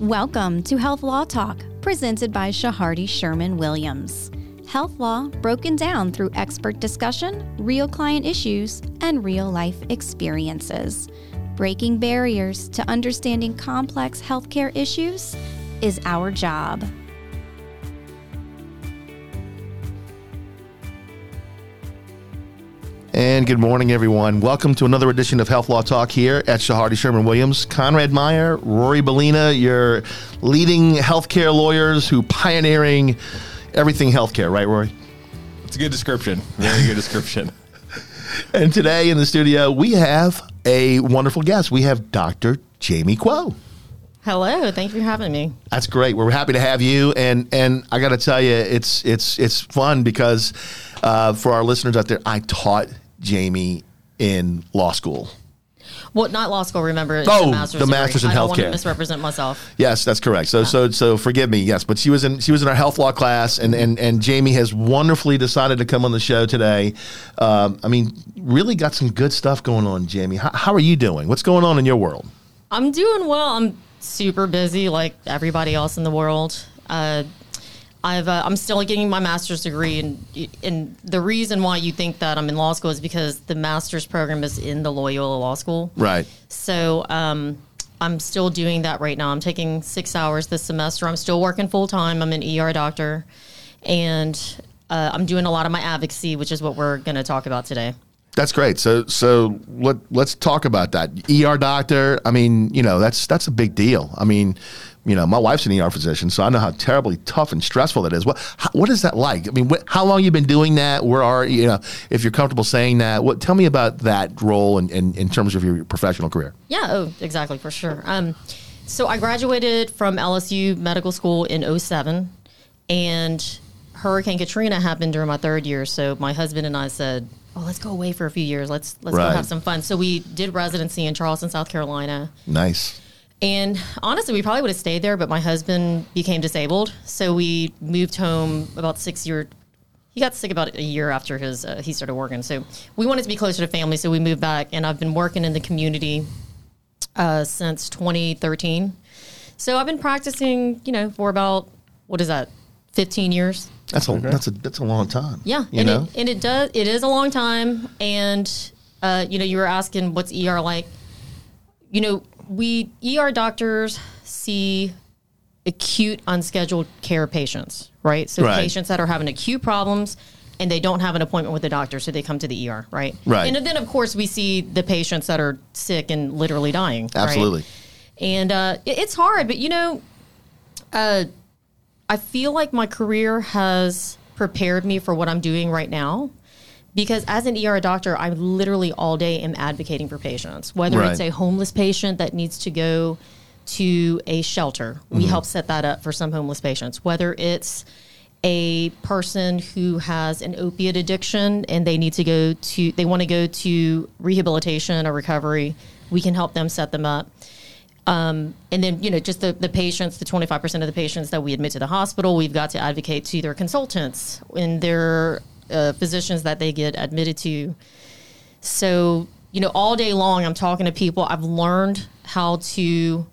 Welcome to Health Law Talk, presented by Chehardy Sherman Williams. Health law broken down through expert discussion, real client issues, and real life experiences. Breaking barriers to understanding complex healthcare issues is our job. And good morning, everyone. Welcome to another edition of Health Law Talk here at Chehardy Sherman Williams. Conrad Meyer, Rory Bellina, your leading healthcare lawyers who are pioneering everything healthcare, right, Rory? It's a good description. Very good description. And today in the studio, we have a wonderful guest. We have Dr. Jamie Kuo. Hello, thank you for having me. That's great. We're happy to have you, and and I got to tell you, it's it's it's fun because uh, for our listeners out there, I taught Jamie in law school. Well, not law school. Remember, it's Oh, the master's, the master's in. I don't want healthcare. to misrepresent myself. Yes, that's correct. So so so forgive me. Yes, but she was in she was in our health law class, and and and Jamie has wonderfully decided to come on the show today. Um, I mean, really got some good stuff going on, Jamie. How, how are you doing? What's going on in your world? I'm doing well. I'm super busy, like everybody else in the world. Uh, I've uh, I'm still getting my master's degree, and and the reason why you think that I'm in law school is because the master's program is in the Loyola Law School. Right. So um, I'm still doing that right now. I'm taking six hours this semester. I'm still working full time. I'm an ER doctor, and uh, I'm doing a lot of my advocacy, which is what we're going to talk about today. That's great. So so let let's talk about that. ER doctor. I mean, you know, that's that's a big deal. I mean, you know, my wife's an ER physician, so I know how terribly tough and stressful that is. What how, what is that like? I mean, what, how long you been doing that? Where are you know? If you're comfortable saying that, what tell me about that role in, in, in terms of your professional career. Yeah, oh, exactly, for sure. Um, so I graduated from LSU Medical School in 07, and Hurricane Katrina happened during my third year. So my husband and I said, "Oh, let's go away for a few years. Let's let's Right. go have some fun." So we did residency in Charleston, South Carolina. Nice. And honestly, we probably would have stayed there, but my husband became disabled, so we moved home about six years. He got sick about a year after his uh, he started working, so we wanted to be closer to family, so we moved back. And I've been working in the community uh, since 2013. So I've been practicing, you know, for about what is that, 15 years? That's a that's a that's a long time. Yeah, You and know. it, and it does. It is a long time, and uh, you know, you were asking what's ER like. You know, we ER doctors see acute unscheduled care patients, right? So Right. patients that are having acute problems and they don't have an appointment with the doctor, so they come to the ER, right? Right. And then of course we see the patients that are sick and literally dying. right? Absolutely. and uh, it- it's hard. But you know, uh, I feel like my career has prepared me for what I'm doing right now. Because as an ER doctor, I literally all day am advocating for patients. Whether it's a homeless patient that needs to go to a shelter, we Mm-hmm. help set that up for some homeless patients. Whether it's a person who has an opiate addiction and they need to go to they want to go to rehabilitation or recovery we can help them set them up um, and then you know just the, the patients the 25% of the patients that we admit to the hospital we've got to advocate to their consultants and their uh, physicians that they get admitted to so you know all day long i'm talking to people i've learned how to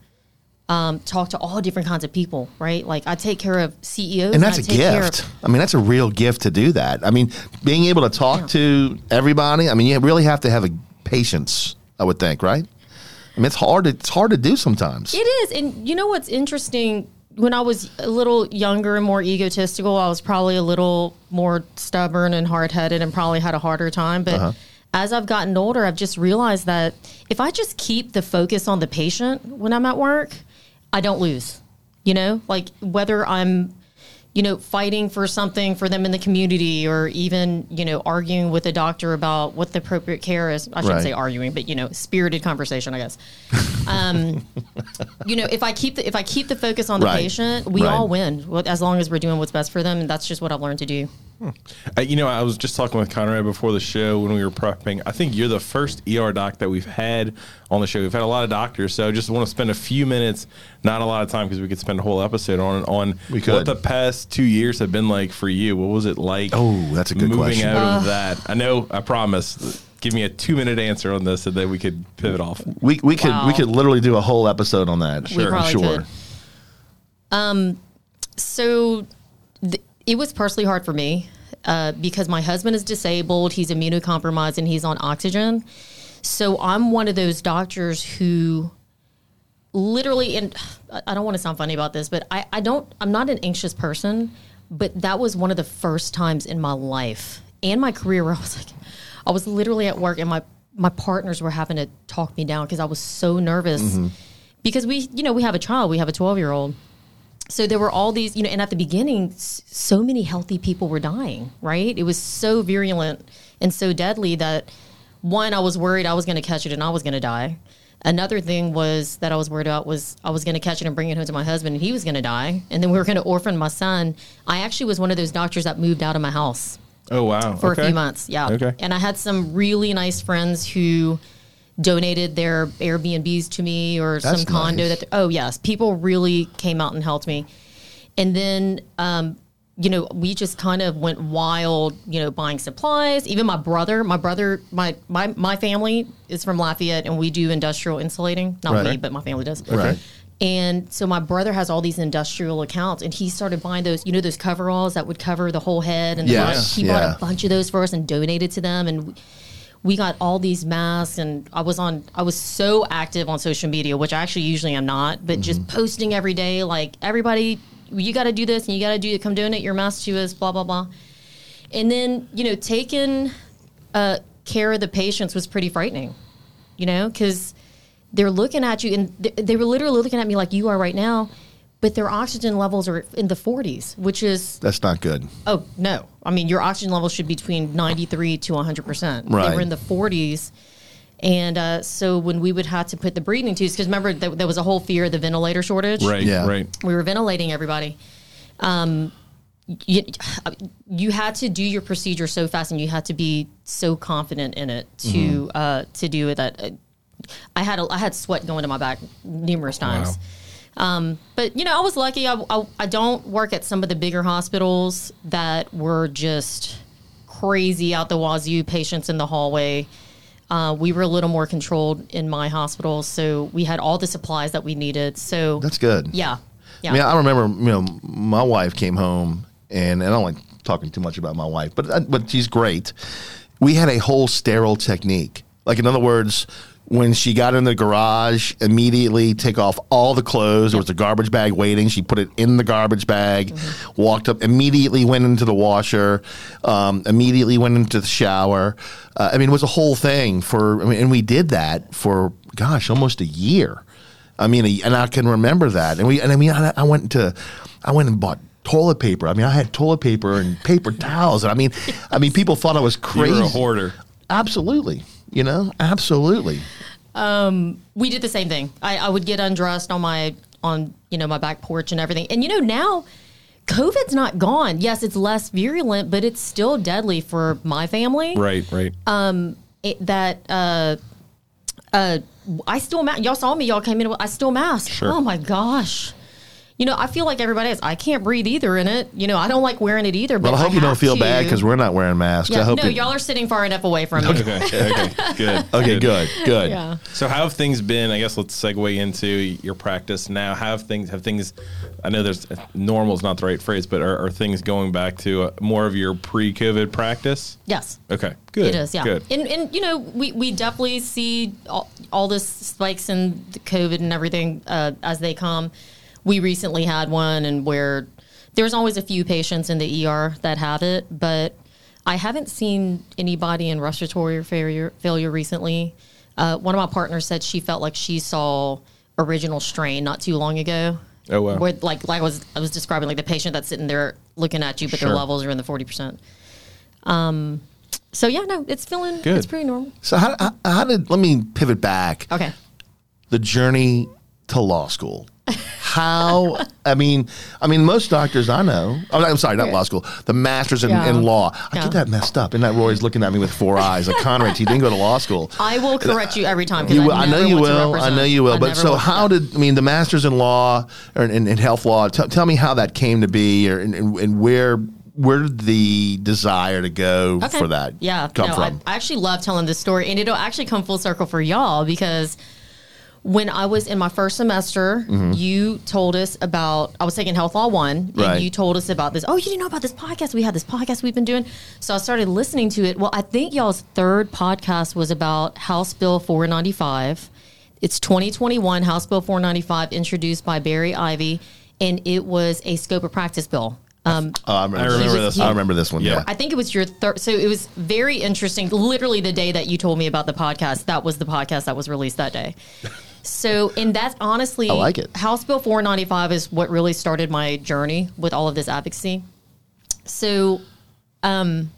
um, talk to all different kinds of people right like i take care of ceos and that's I a care of- gift. I mean, that's a real gift to do that. I mean, being able to talk Yeah. to everybody. I mean, you really have to have a patience. I would think, right? I mean, it's hard. To, it's hard to do sometimes. It is. And you know what's interesting? When I was a little younger and more egotistical, I was probably a little more stubborn and hard headed and probably had a harder time. But Uh-huh. as I've gotten older, I've just realized that if I just keep the focus on the patient when I'm at work, I don't lose. You know, like whether I'm you know, fighting for something for them in the community or even, you know, arguing with a doctor about what the appropriate care is. I shouldn't Right. say arguing, but you know, spirited conversation, I guess. Um, you know, if I keep the if I keep the focus on the Right. patient, we Right. all win as long as we're doing what's best for them. And that's just what I've learned to do. Uh, you know, I was just talking with Conrad before the show when we were prepping. I think you're the first ER doc that we've had on the show. We've had a lot of doctors, so I just want to spend a few minutes, not a lot of time because we could spend a whole episode on on We could. what the past two years have been like for you. What was it like? Oh, that's a good moving question. out of that. I know. I promise. Give me a two minute answer on this, and then we could pivot off. We we could we could literally do a whole episode on that. We sure. could. So th- it was personally hard for me uh, because my husband is disabled, he's immunocompromised, and he's on oxygen. So I'm one of those doctors who literally, and I don't want to sound funny about this, but I, I don't, I'm not an anxious person, but that was one of the first times in my life and my career where I was like, I was literally at work and my, my partners were having to talk me down because I was so nervous. Because we, you know, we have a child, we have a 12 year old so there were all these, you know, and at the beginning, so many healthy people were dying, right? It was so virulent and so deadly that one, I was worried I was going to catch it and I was going to die. Another thing was that I was worried about was I was going to catch it and bring it home to my husband and he was going to die. And then we were going to orphan my son. I actually was one of those doctors that moved out of my house Oh wow. for okay. a few months. Yeah. Okay. And I had some really nice friends who donated their Airbnbs to me or That's some condo nice. that. Oh yes, people really came out and helped me. And then, um, you know, we just kind of went wild. You know, buying supplies. Even my brother, my brother, my my my family is from Lafayette, and we do industrial insulating. Not Right. me, but my family does. Right. And so my brother has all these industrial accounts, and he started buying those, you know, those coveralls that would cover the whole head and the Yes, body. He yeah. bought a bunch of those for us and donated to them, and we- got all these masks. And I was on, I was so active on social media, which I actually usually am not, but just Mm-hmm. posting every day, like everybody, you got to do this and you got to do, come donate your mask to us, blah blah blah. And then you know, taking uh, care of the patients was pretty frightening, you know, because they're looking at you and th- they were literally looking at me like you are right now, but their oxygen levels are in the 40s, which is That's not good. oh no, I mean your oxygen level should be between 93 to 100 percent. Right. They were in the 40s. And uh, so when we would have to put the breathing tubes, because remember th- there was a whole fear of the ventilator shortage Right. Yeah. Right. we were ventilating everybody. Um, you, you had to do your procedure so fast, and you had to be so confident in it to Mm-hmm. uh, to do it. That uh, I had a, I had sweat going to my back numerous times. Um, but you know, I was lucky. I, I I don't work at some of the bigger hospitals that were just crazy out the wazoo patients in the hallway. Uh, we were a little more controlled in my hospital, so we had all the supplies that we needed. So That's good. yeah. Yeah. I mean, I remember, you know, my wife came home, and, and I don't like talking too much about my wife, but uh, but she's great. We had a whole sterile technique. Like in other words, when she got in the garage, immediately take off all the clothes. There was a garbage bag waiting. She put it in the garbage bag, walked up, immediately went into the washer, um, immediately went into the shower. Uh, I mean, it was a whole thing for, I mean, and we did that for, gosh, almost a year. I mean, and I can remember that. And we, and I mean, I, I went to, I went and bought toilet paper. I mean, I had toilet paper and paper towels. And I mean, I mean, people thought I was You crazy. were a hoarder. Absolutely. You know, absolutely. we did the same thing. I, I would get undressed on my on you know my back porch and everything. And you know now, COVID's not gone. Yes, it's less virulent, but it's still deadly for my family. Right. Right. It, that uh, uh, I still ma- y'all saw me. Y'all came in. I still mask. Sure. Oh my gosh. You know, I feel like everybody else. I can't breathe either in it. You know, I don't like wearing it either. But Well, I hope you don't feel to. bad because we're not wearing masks. I Yeah, hope no, you- y'all are sitting far enough away from me. okay. Okay. Good. Okay, good, good. Yeah. So how have things been? I guess let's segue into your practice now. How have things have things? I know there's normal is not the right phrase, but are, are things going back to uh, more of your pre-COVID practice? Yes. Okay, good. It is, yeah. Good. And, and you know, we, we definitely see all, all this spikes in the COVID and everything uh, as they come. We recently had one, and where there's always a few patients in the ER that have it, but I haven't seen anybody in respiratory failure failure recently. Uh, one of my partners said she felt like she saw original strain not too long ago. Oh, wow. Where like like I was I was describing like the patient that's sitting there looking at you, but Sure. their levels are in the forty percent. Um, so yeah, no, it's feeling Good. it's pretty normal. So how, how, how did, let me pivot back. Okay. the journey to law school. How I mean, I mean, most doctors I know. Oh, I'm sorry, not law school. The masters in, Yeah. in law. I Yeah. get that messed up. And that Rory's looking at me with four eyes. Like Conrad, he didn't go to law school. I will correct you every time. You I, I know you will. I know you will. I But so, how did I mean the masters in law or in, in health law? T- tell me how that came to be, or and, and, and where where did the desire to go Okay. for that Yeah, come no, from? I, I actually love telling this story, and it'll actually come full circle for y'all because when I was in my first semester, you told us about, I was taking Health Law 1, and Right. you told us about this. Oh, you didn't know about this podcast? We had this podcast we've been doing. So I started listening to it. Well, I think y'all's third podcast was about House Bill 495. It's 2021 House Bill 495, introduced by Barry Ivey, and it was a scope of practice bill. Um, Oh, I remember, I remember this. this I one. remember this one. Yeah. Yeah. I think it was your third. So it was very interesting. Literally, the day that you told me about the podcast, that was the podcast that was released that day. So, and that's honestly, I like it. House Bill 495 is what really started my journey with all of this advocacy. So, um,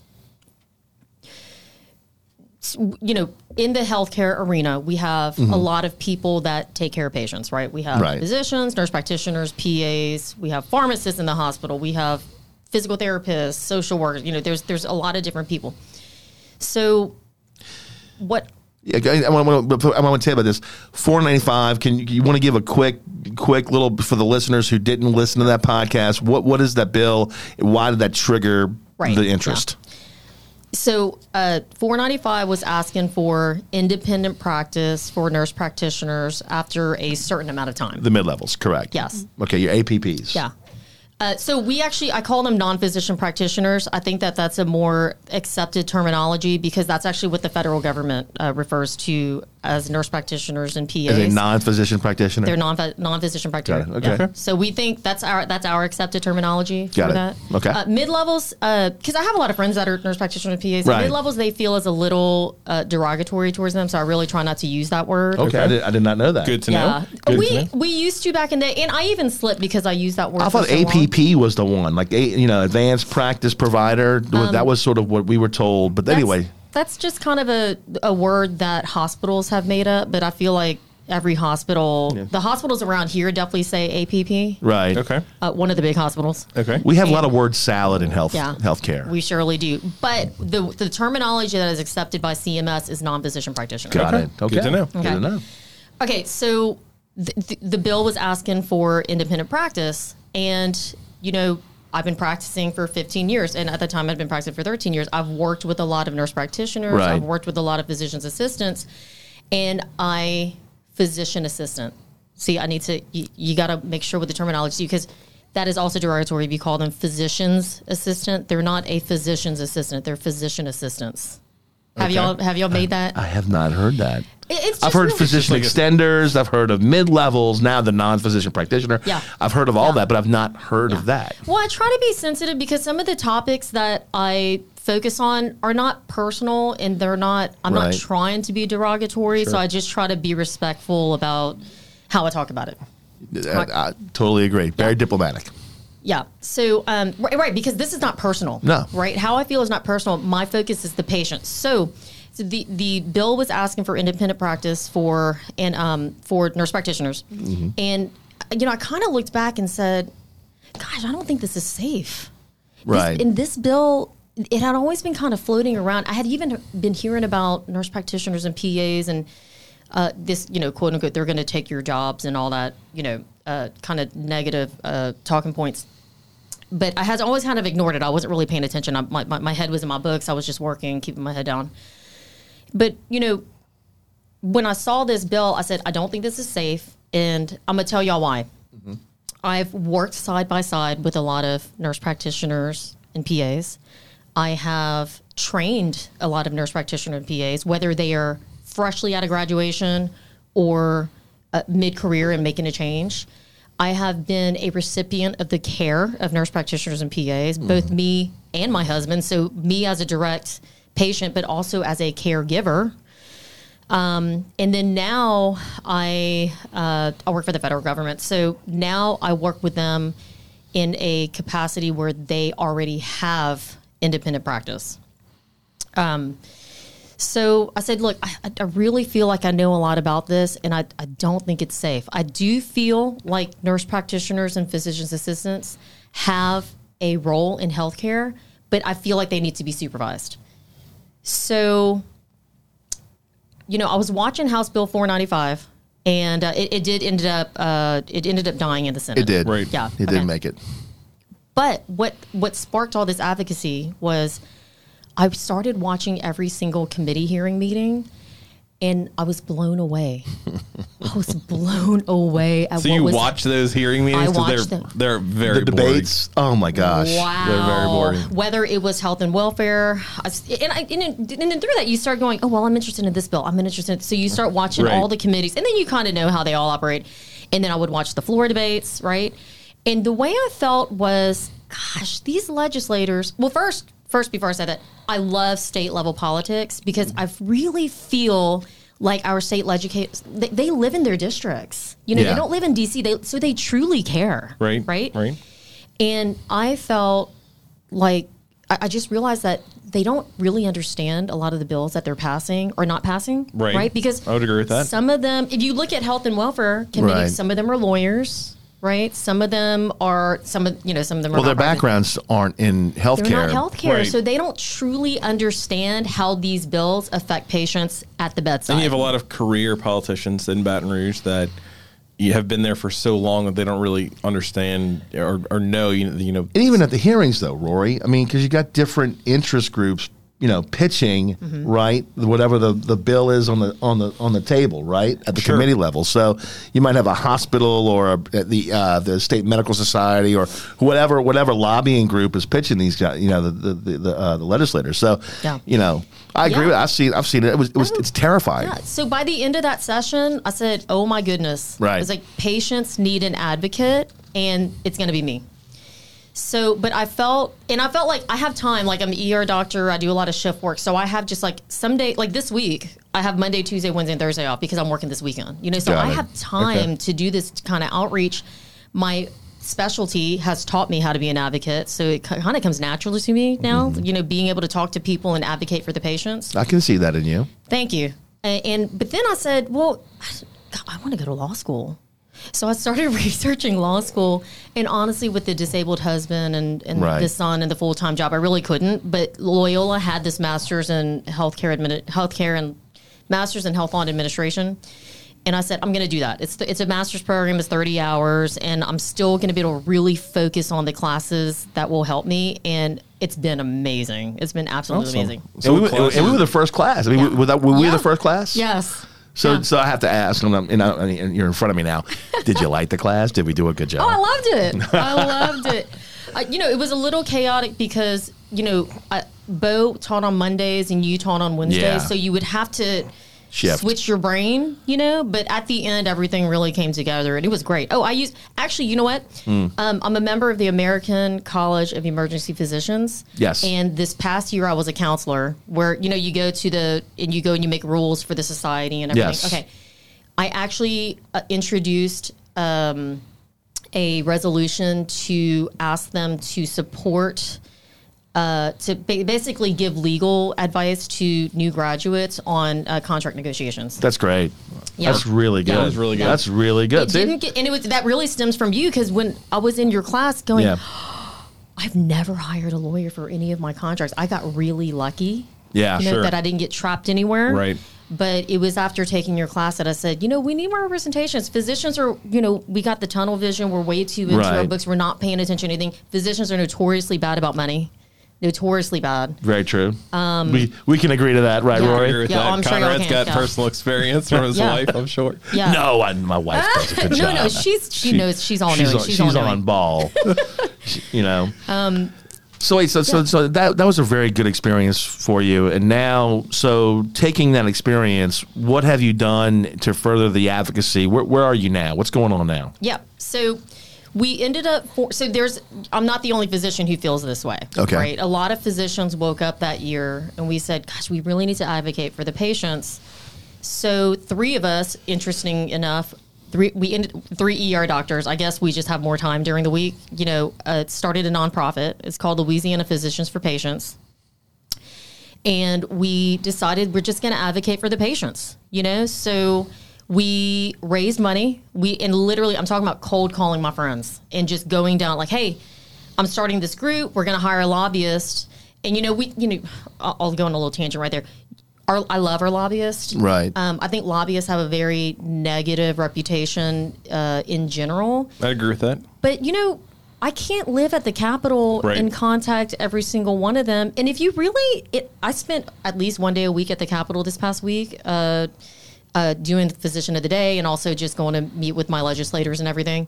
you know, in the healthcare arena, we have a lot of people that take care of patients, right? We have Mm-hmm. Right. physicians, nurse practitioners, PAs. We have pharmacists in the hospital. We have physical therapists, social workers. You know, there's there's a lot of different people. So, what I want to. I want to tell you about this. Four ninety five. Can you, you want to give a quick, quick little for the listeners who didn't listen to that podcast? What What is that bill? Why did that trigger Right, the interest? So, uh, 495 was asking for independent practice for nurse practitioners after a certain amount of time. The mid levels, correct? Yes. Okay, your APPs. yeah. Uh, so we actually, I call them non-physician practitioners. I think that that's a more accepted terminology because that's actually what the federal government uh, refers to as nurse practitioners and PAs. As a non physician practitioner. They're non non physician practitioner. Got it. Okay. Yeah. So we think that's our that's our accepted terminology for Got it. that. Okay. Uh, mid levels, because I have a lot of friends that are nurse practitioners and PAs. Right. Mid levels, they feel is a little uh, derogatory towards them. So I really try not to use that word. okay, I did, I did not know that. Good to Yeah, know. Good we to know. we used to back in the day, and I even slipped because I used that word. I for thought so long. APP was the one, like a, you know, advanced practice provider. that was sort of what we were told. But Um, That's- anyway, that's just kind of a a word that hospitals have made up. But I feel like every hospital, the hospitals around here definitely say APP. right? Okay. Uh, one of the big hospitals. Okay. We have a lot of word salad in health Yeah. healthcare. We surely do. But the the terminology that is accepted by CMS is non-physician practitioner. Got Okay. it. Okay. Good to know. Good to Okay. know. Okay, so the, the, the bill was asking for independent practice, and you know I've been practicing for 15 years, and at the time I'd been practicing for 13 years. I've worked with a lot of nurse practitioners. Right. I've worked with a lot of physicians assistants, and I physician assistant. See, I need to. You, you got to make sure with the terminology because that is also derogatory. If you call them physician's assistant, they're not a physician's assistant. They're physician assistants. Have Okay. y'all have y'all made that? I have not heard that. It- it's I've heard really- physician like extenders. I've heard of mid levels. Now the non physician practitioner. Yeah. I've heard of all Yeah. that, but I've not heard of that. Well, I try to be sensitive because some of the topics that I focus on are not personal and they're not, I'm Right. not trying to be derogatory. So I just try to be respectful about how I talk about it. I, I totally agree. Very diplomatic. Yeah. So, um, right, right, because this is not personal. No. Right. How I feel is not personal. My focus is the patient. So, so the the bill was asking for independent practice for and um, for nurse practitioners, Mm-hmm. and you know I kind of looked back and said, "Gosh, I don't think this is safe." This- Right. in this bill, it had always been kind of floating around. I had even been hearing about nurse practitioners and PAs and uh, this, you know, quote unquote, they're going to take your jobs and all that, you know, uh, kind of negative uh, talking points. But I had always kind of ignored it. I wasn't really paying attention. I, my, my, my head was in my books. I was just working, keeping my head down. But, you know, when I saw this bill, I said, I don't think this is safe. And I'm going to tell y'all why. I've worked side by side with a lot of nurse practitioners and PAs. I have trained a lot of nurse practitioner and PAs, whether they are freshly out of graduation or uh, mid career and making a change. I have been a recipient of the care of nurse practitioners and PAs, both me and my husband. So, me as a direct patient, but also as a caregiver. Um, and then now I uh, I work for the federal government. So now I work with them in a capacity where they already have independent practice. Um, so I said, look, I, I really feel like I know a lot about this, and I, I don't think it's safe. I do feel like nurse practitioners and physician's assistants have a role in healthcare, but I feel like they need to be supervised. So you know, I was watching House Bill 495, and uh, it, it did ended up uh, it ended up dying in the Senate. It did. Right. Yeah. It okay. did make it. But what what sparked all this advocacy was I started watching every single committee hearing meeting, and I was blown away. I was blown away at So what you was watch those hearing meetings? 'Cause watched they're them. they're very the boring. debates. Oh my gosh. Wow. They're very boring. Whether it was health and welfare, I s- and, I, and, then- and then through that, you start going, oh, well, I'm interested in this bill. I'm interested. In, so you start watching Right. all the committees, and then you kind of know how they all operate. And then I would watch the floor debates, right? And the way I felt was, gosh, these legislators. Well, first, first before I said that, I love state level politics because I really feel like our state legislators they, they live in their districts. You know, Yeah. they don't live in DC. They so they truly care, Right. Right. Right. And I felt like I, I just realized that they don't really understand a lot of the bills that they're passing or not passing. Right. Right. Because I would agree with that. Some of them, if you look at health and welfare committees, Right. some of them are lawyers. Right. Some of them are some of you know some of them are Well, their not private. backgrounds aren't in healthcare. They're not healthcare, Right. so they don't truly understand how these bills affect patients at the bedside. And you have a lot of career politicians in Baton Rouge that you have been there for so long that they don't really understand or, or know. You know, you know And even at the hearings, though, Rory, I mean, because you got different interest groups, you know, pitching, Mm-hmm. right? Whatever the, the bill is on the on the on the table, right, at the Sure. committee level. So you might have a hospital or a, the uh, the state medical society or whatever whatever lobbying group is pitching these guys, you know, the the the, the, uh, the legislators. So Yeah. you know, I agree Yeah. with. It. I've seen I've seen it. It was it was Oh. it's terrifying. Yeah. So by the end of that session, I said, "Oh my goodness!" Right. I was like, "Patients need an advocate, and it's going to be me." So, but I felt, and I felt like I have time. Like I'm an ER doctor. I do a lot of shift work, so I have just like some day, like this week, I have Monday, Tuesday, Wednesday, and Thursday off because I'm working this weekend. You know, so Got I it. have time Okay. to do this kind of outreach. My specialty has taught me how to be an advocate, so it kind of comes naturally to me now. Mm-hmm. You know, being able to talk to people and advocate for the patients. I can see that in you. Thank you. And, and but then I said, well, God, I want to go to law school. So I started researching law school, and honestly, with the disabled husband and, and Right. the son and the full time job, I really couldn't. But Loyola had this master's in healthcare admini- healthcare and master's in health law and administration, and I said I'm going to do that. It's it's a master's program, it's 30 hours, and I'm still going to be able to really focus on the classes that will help me. And it's been amazing. It's been absolutely Awesome. amazing. So and, we, classes- and we were the first class. I mean, Yeah. were, that, were we Yeah. the first class? Yes. So, Yeah. so I have to ask, and, I'm, and, I, and you're in front of me now. Did you like the class? Did we do a good job? Oh, I loved it. I loved it. Uh, you know, it was a little chaotic because you know, I, Bo taught on Mondays and you taught on Wednesdays, Yeah. so you would have to Shift. switch your brain. You know, but at the end, everything really came together and it was great. Oh, I use actually. You know what? Hmm. Um, I'm a member of the American College of Emergency Physicians. Yes. And this past year, I was a counselor, where you know you go to the and you go and you make rules for the society and everything. Yes. Okay. I actually uh, introduced um, a resolution to ask them to support, uh, to ba- basically give legal advice to new graduates on uh, contract negotiations. That's great. Yeah. That's really good. Yeah. That is really good. That's really good. It See? didn't get, and it was that really stems from you because when I was in your class going, yeah. I've never hired a lawyer for any of my contracts. I got really lucky. Yeah, you know, sure. that I didn't get trapped anywhere. Right. But it was after taking your class that I said, you know, we need more representations. Physicians are, you know, we got the tunnel vision. We're way too into our books. We're not paying attention to anything. Physicians are notoriously bad about money. Notoriously bad. Very true. we we can agree to that, right, Um, Yeah. I Rory? agree with Yeah, that. I'm sure y'all Conrad's can, got yeah. personal experience from his Yeah. life, I'm sure. Yeah. No, I, my wife does a good no, job. no, she's she, knows she's all she's knowing. on, She's, she's all on knowing. ball. You know. so wait, so so so that that was a very good experience for you, and now so taking that experience, what have you done to further the advocacy? Where where are you now? What's going on now? Yeah. So we ended up for, so there's I'm not the only physician who feels this way. Okay. Right. A lot of physicians woke up that year and we said, gosh, we really need to advocate for the patients. So three of us, interesting enough, three we ended three ER doctors. I guess we just have more time during the week. You know, uh, started a nonprofit. It's called Louisiana Physicians for Patients and we decided we're just going to advocate for the patients you know so we raised money we and literally i'm talking about cold calling my friends and just going down like hey i'm starting this group we're going to hire a lobbyist and you know we you know i'll, I'll go on a little tangent right there our, I love our lobbyists. Right. Um, I think lobbyists have a very negative reputation uh, in general. I agree with that. But you know, I can't live at the Capitol Right. and contact every single one of them. And if you really, it, I spent at least one day a week at the Capitol this past week, uh, uh, doing the physician of the day, and also just going to meet with my legislators and everything.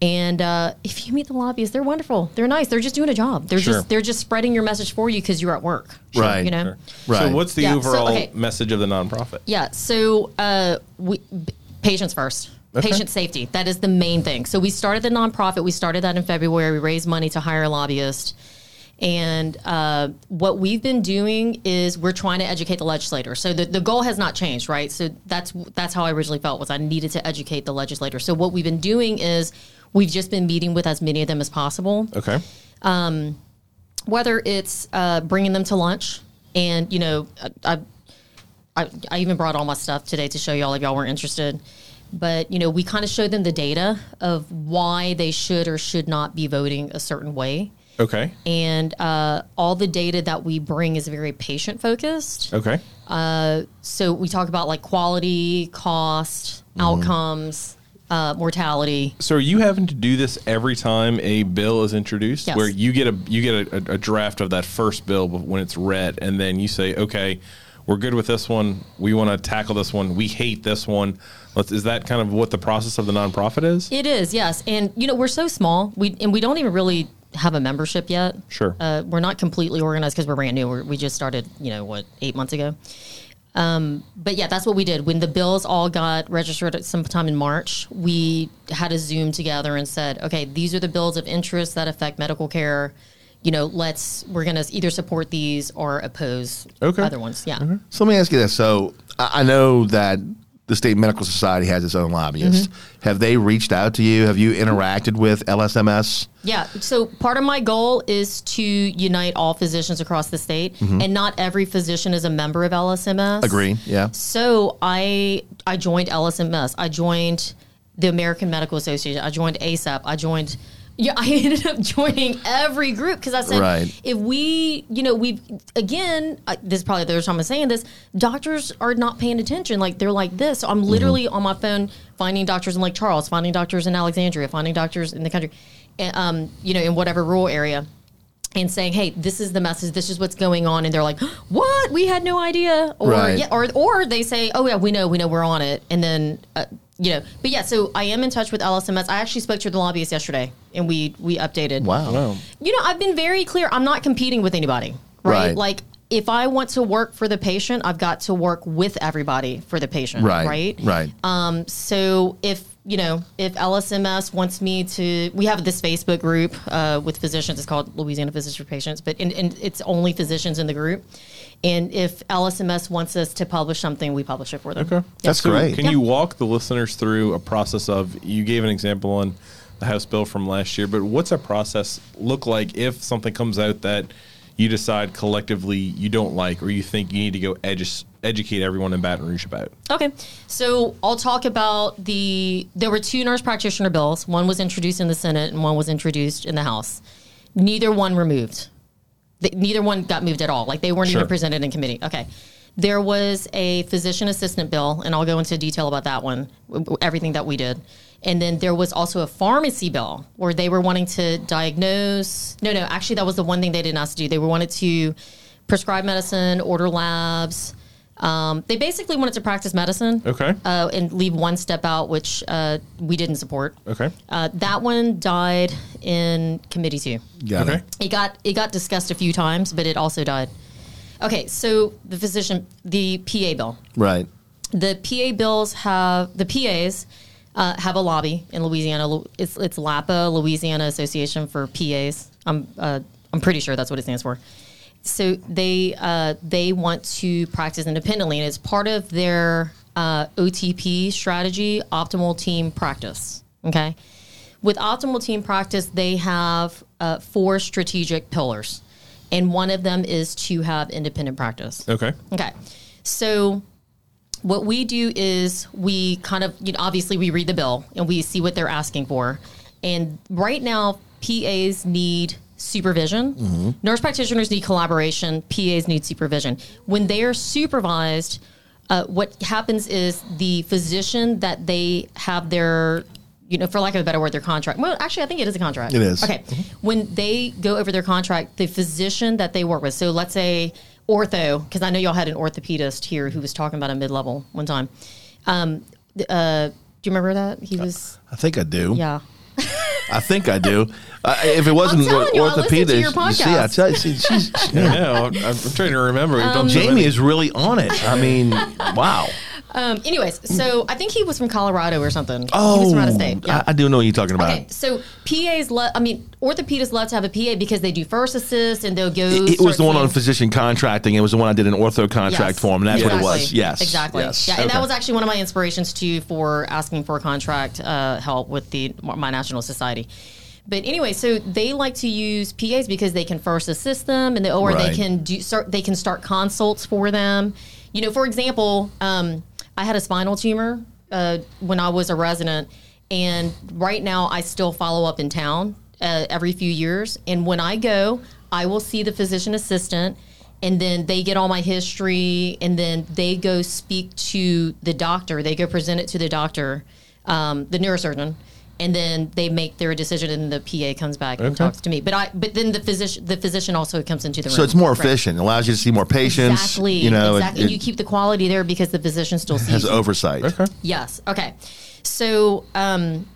And uh, if you meet the lobbyists, they're wonderful. They're nice. They're just doing a job. They're Sure. just they're just spreading your message for you because you're at work. Right. You know. Sure. Right. So what's the Yeah, so, overall okay. message of the nonprofit? Yeah. So uh, we patients first. Okay. Patient safety. That is the main thing. So we started the nonprofit. We started that in February. We raised money to hire a lobbyist. And uh, what we've been doing is we're trying to educate the legislator. So the, the goal has not changed, right? So that's that's how I originally felt was I needed to educate the legislator. So what we've been doing is we've just been meeting with as many of them as possible Okay. whether it's uh, bringing them to lunch, and you know, I, I, I even brought all my stuff today to show y'all if y'all weren't interested. But you know, we kind of showed them the data of why they should or should not be voting a certain way, Okay. and uh, all the data that we bring is very patient focused. Okay. Uh, So we talk about like quality, cost, outcomes, uh, mortality. So are you having to do this every time a bill is introduced, Yes. where you get a you get a, a, a draft of that first bill when it's read, and then you say, okay, we're good with this one. We want to tackle this one. We hate this one. Let's, is that kind of what the process of the nonprofit is? It is, yes. And you know, we're so small. We and we don't even really have a membership yet. Sure. Uh, we're not completely organized because we're brand new. We're, we just started, you know, what eight months ago. Um, but yeah, that's what we did when the bills all got registered at sometime in March. We had a Zoom together and said, okay, these are the bills of interest that affect medical care. You know, let's we're going to either support these or oppose Okay. other ones. Yeah. So let me ask you this. So I know that the State Medical Society has its own lobbyist. Mm-hmm. Have they reached out to you? Have you interacted with LSMS? Yeah. So part of my goal is to unite all physicians across the state, and not every physician is a member of LSMS. Agree. Yeah. So I I joined LSMS. I joined the American Medical Association. I joined ACEP. I joined. Yeah, I ended up joining every group because I said, Right. if we, you know, we've, again, I, this is probably the third time I'm saying this. Doctors are not paying attention. Like they're like this. So I'm literally on my phone finding doctors in Lake Charles, finding doctors in Alexandria, finding doctors in the country, and, um, you know, in whatever rural area and saying, "Hey, this is the message. This is what's going on," and they're like, "What? We had no idea." Or Right. yeah, or or they say, "Oh yeah, we know, we know, we're on it," and then uh, you know. But yeah, so I am in touch with LSMS. I actually spoke to the lobbyist yesterday, and we we updated. Wow. Wow. You know, I've been very clear. I'm not competing with anybody, right? Right. Like. If I want to work for the patient, I've got to work with everybody for the patient, Right. right? Right. Um, so if you know if LSMS wants me to, we have this Facebook group uh, with physicians. It's called Louisiana Physicians for Patients, but and, and it's only physicians in the group. And if LSMS wants us to publish something, we publish it for them. Okay. That's So great. Can you walk the listeners through a process of you gave an example on the House bill from last year, but what's a process look like if something comes out that you decide collectively you don't like or you think you need to go edu- educate everyone in Baton Rouge about? Okay, so I'll talk about the. There were two nurse practitioner bills. One was introduced in the Senate, and one was introduced in the House. Neither one removed. They, neither one got moved at all. Like they weren't Sure. even presented in committee. Okay. There was a physician assistant bill, and I'll go into detail about that one, everything that we did. And then there was also a pharmacy bill where they were wanting to diagnose. No, no, actually, that was the one thing they didn't ask to do. They were wanted to prescribe medicine, order labs. Um, they basically wanted to practice medicine Okay. uh, and leave one step out, which uh, we didn't support. Okay. Uh, that one died in committee two. Got Okay. it. It got it got discussed a few times, but it also died. Okay, so the physician, the PA bill. Right. The PA bills have the PAs uh, have a lobby in Louisiana. It's it's LAPA, Louisiana Association for PAs. I'm uh, I'm pretty sure that's what it stands for. So they uh, they want to practice independently, and it's part of their uh, OTP strategy, optimal team practice. Okay, with optimal team practice, they have uh, four strategic pillars, and one of them is to have independent practice. Okay. Okay. So what we do is we kind of, you know, obviously we read the bill and we see what they're asking for. And right now, PAs need supervision. Nurse practitioners need collaboration. PAs need supervision. When they are supervised, uh, what happens is the physician that they have their you know, for lack of a better word, their contract. Well, actually, I think it is a contract. It is. Okay. When they go over their contract, the physician that they work with, so let's say ortho, because I know y'all had an orthopedist here who was talking about a mid level one time. Um, uh, do you remember that? He was, I think I do. yeah. I think I do. Uh, if it wasn't telling you, I listen to orthopedic, your you see, I podcast. tell you, see, she's, I know. I'm, I'm trying to remember. Um, Jamie is really on it. I mean, wow. Um, anyways, so I think he was from Colorado or something. Oh, he was from out of state. Yeah. I, I do know what you're talking about. Okay, so PAs, lo- I mean, orthopedists love to have a PA because they do first assist and they'll go. It, it was the one on physician contracting. It was the one I did an ortho contract Yes. for and that's what it was. Yes, exactly. Yes. Yeah, and Okay. that was actually one of my inspirations too for asking for contract uh, help with the my national society. But anyway, so they like to use PAs because they can first assist them, and they, or Right. they can do start, they can start consults for them. You know, for example, um, I had a spinal tumor uh, when I was a resident, and right now I still follow up in town uh, every few years. And when I go, I will see the physician assistant, and then they get all my history, and then they go speak to the doctor. They go present it to the doctor, um, the neurosurgeon, and then they make their decision, and the PA comes back and Okay. talks to me. But I, but then the physician, the physician also comes into the room. So it's more Right. efficient. It allows you to see more patients. Exactly. You know, exactly. it, and you keep the quality there because the physician still sees has you. oversight. Yes. Okay. So, um,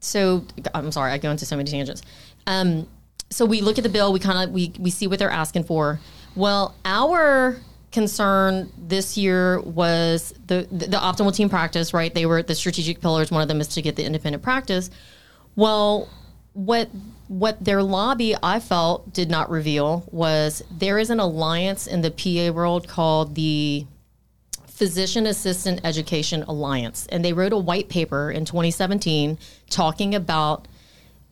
so I'm sorry, I go into so many tangents. Um, so we look at the bill, we kind of we we see what they're asking for. Well, our concern this year was the, the the optimal team practice, right? They were the strategic pillars. One of them is to get the independent practice. Well, what what their lobby I felt did not reveal was there is an alliance in the PA world called the Physician Assistant Education Alliance, and they wrote a white paper in 2017 talking about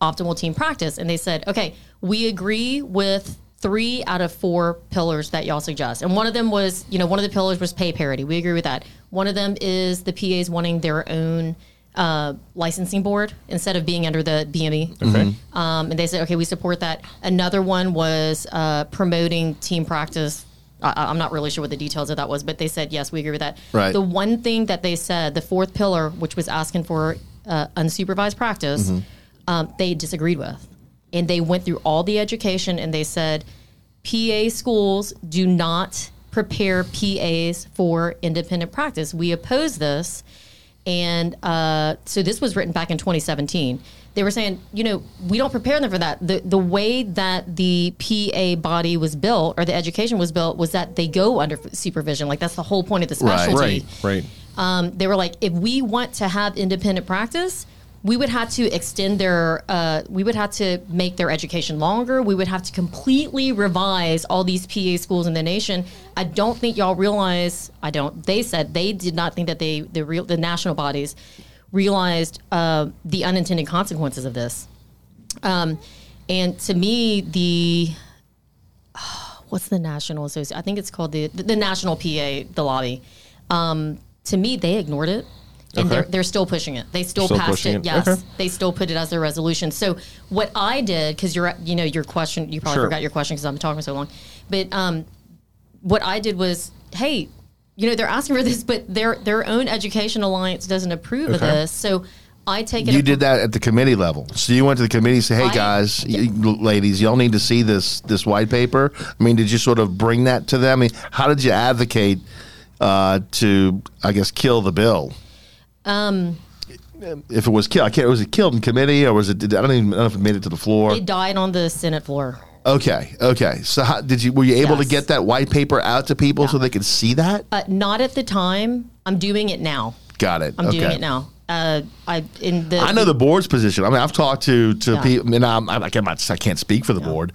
optimal team practice. And they said, okay, we agree with three out of four pillars that y'all suggest. And one of them was, you know, one of the pillars was pay parity. We agree with that. One of them is the PAs wanting their own uh, licensing board instead of being under the BME. Okay. Um, and they said, okay, we support that. Another one was uh, promoting team practice. I, I'm not really sure what the details of that was, but they said, yes, we agree with that. Right. The one thing that they said, the fourth pillar, which was asking for uh, unsupervised practice, um, they disagreed with. And they went through all the education and they said, PA schools do not prepare PAs for independent practice. We oppose this. And uh, so this was written back in 2017. They were saying, you know, we don't prepare them for that. The the way that the PA body was built or the education was built was that they go under supervision. Like that's the whole point of the Right. specialty. Right. Right. Um, they were like, if we want to have independent practice, we would have to extend their, uh, we would have to make their education longer. We would have to completely revise all these PA schools in the nation. I don't think y'all realize. I don't. They said they did not think that they, the real, the national bodies, realized uh, the unintended consequences of this. Um, and to me, the what's the national association? I think it's called the the, the national PA, the lobby. Um, to me, they ignored it, and Okay. they're they're still pushing it. They still, Still passed it. it. Yes, Okay. they still put it as their resolution. So what I did, because you're you know your question, you probably Sure. forgot your question because I'm talking so long, but um, what I did was, hey, you know they're asking for this, but their their own education alliance doesn't approve of this, so. I take it. You did that at the committee level. So you went to the committee and said, "Hey I- guys, y- ladies, y'all need to see this this white paper." I mean, did you sort of bring that to them? I mean, how did you advocate uh, to, I guess, kill the bill? Um, if it was killed, I can't. Was it killed in committee or was it? I don't even know if it made it to the floor. It died on the Senate floor. Okay, okay. So how, did you? Were you able to get that white paper out to people so they could see that? Uh, not at the time. I'm doing it now. Got it. I'm okay. doing it now. Uh, I in the I know the board's position. I mean, I've talked to to Yeah. people, and I'm, I, can't, I can't speak for the board,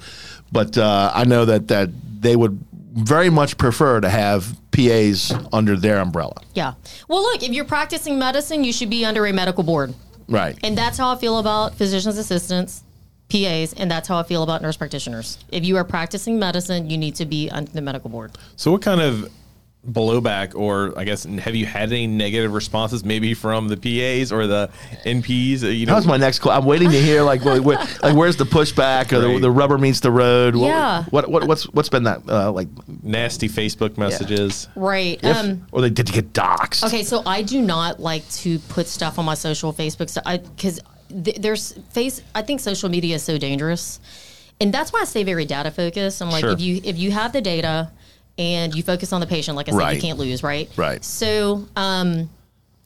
but uh, I know that that they would very much prefer to have PAs under their umbrella. yeah. Well, look, if you're practicing medicine, you should be under a medical board, Right. and that's how I feel about physicians assistants, PAs, and that's how I feel about nurse practitioners. If you are practicing medicine, you need to be under the medical board. So, what kind of blowback, or I guess, have you had any negative responses, maybe from the PAs or the NPs? uh, You know, That was my next. Cl- I'm waiting to hear like where, where, like where's the pushback or the, the rubber meets the road. What- Yeah. What, what what's what's been that uh, like? nasty Facebook messages. Right. If, Um, or they did you get doxxed? Okay, so I do not like to put stuff on my social Facebook stuff because th- there's face. I think social media is so dangerous, and that's why I stay very data focused. I'm like, Sure. if you if you have the data and you focus on the patient, like I said, Right. you can't lose, right? Right. So, um,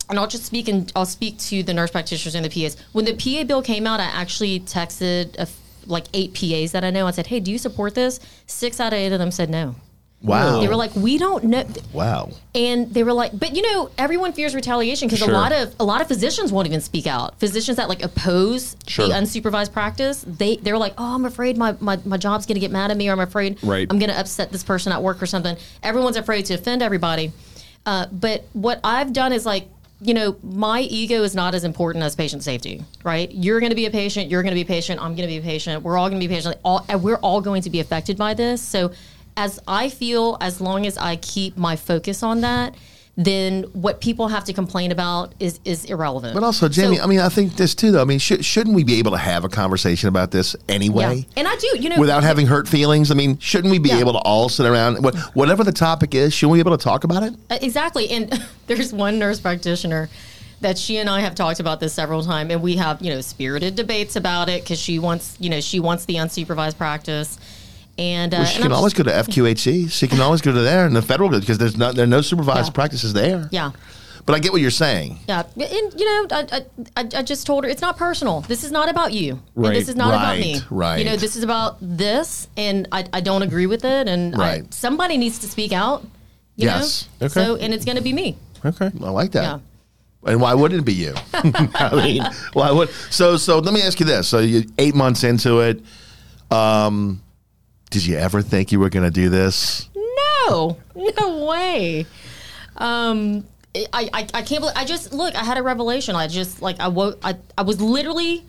and I'll just speak and I'll speak to the nurse practitioners and the PAs. When the PA bill came out, I actually texted a like eight PAs that I know. I said, "Hey, do you support this?" Six out of eight of them said no. Wow. They were like, "We don't know." wow. and they were like, but you know, everyone fears retaliation because Sure. a lot of a lot of physicians won't even speak out. Physicians that like oppose Sure. the unsupervised practice, they they're like, oh, I'm afraid my, my, my job's gonna get mad at me, or I'm afraid Right. I'm gonna upset this person at work or something. Everyone's afraid to offend everybody. Uh, but what I've done is like, you know, my ego is not as important as patient safety, right? You're going to be a patient. You're going to be a patient. I'm going to be a patient. We're all going to be patient. All, we're all going to be affected by this. So, as I feel, as long as I keep my focus on that, then what people have to complain about is is irrelevant. But also, Jamie, So- I mean, I think this too, though. I mean, sh- shouldn't we be able to have a conversation about this anyway? yeah, and I do, you know, Without having hurt feelings, I mean, shouldn't we be Yeah. able to all sit around, what, whatever the topic is, shouldn't we be able to talk about it? Uh, Exactly. And there's one nurse practitioner that she and I have talked about this several times and we have, you know, spirited debates about it because she wants, you know, she wants the unsupervised practice. And, uh, Well, she and can I'm always just- go to FQHC. She can always go to there and the federal because there's no there are no supervised Yeah. practices there. Yeah. But I get what you're saying. Yeah, and you know, I, I, I I just told her it's not personal. This is not about you. And Right. this is not about me. right. You know, this is about this, and I, I don't agree with it, and I, Right. somebody needs to speak out. You Yes. Know? Okay. So, and it's going to be me. Okay. I like that. Yeah. And why wouldn't it be you? I mean, why would? So, so let me ask you this: So, you eight months into it, um, did you ever think you were going to do this? No, no way. Um, I, I, I can't believe. I just look. I had a revelation. I just like I woke. I, I was literally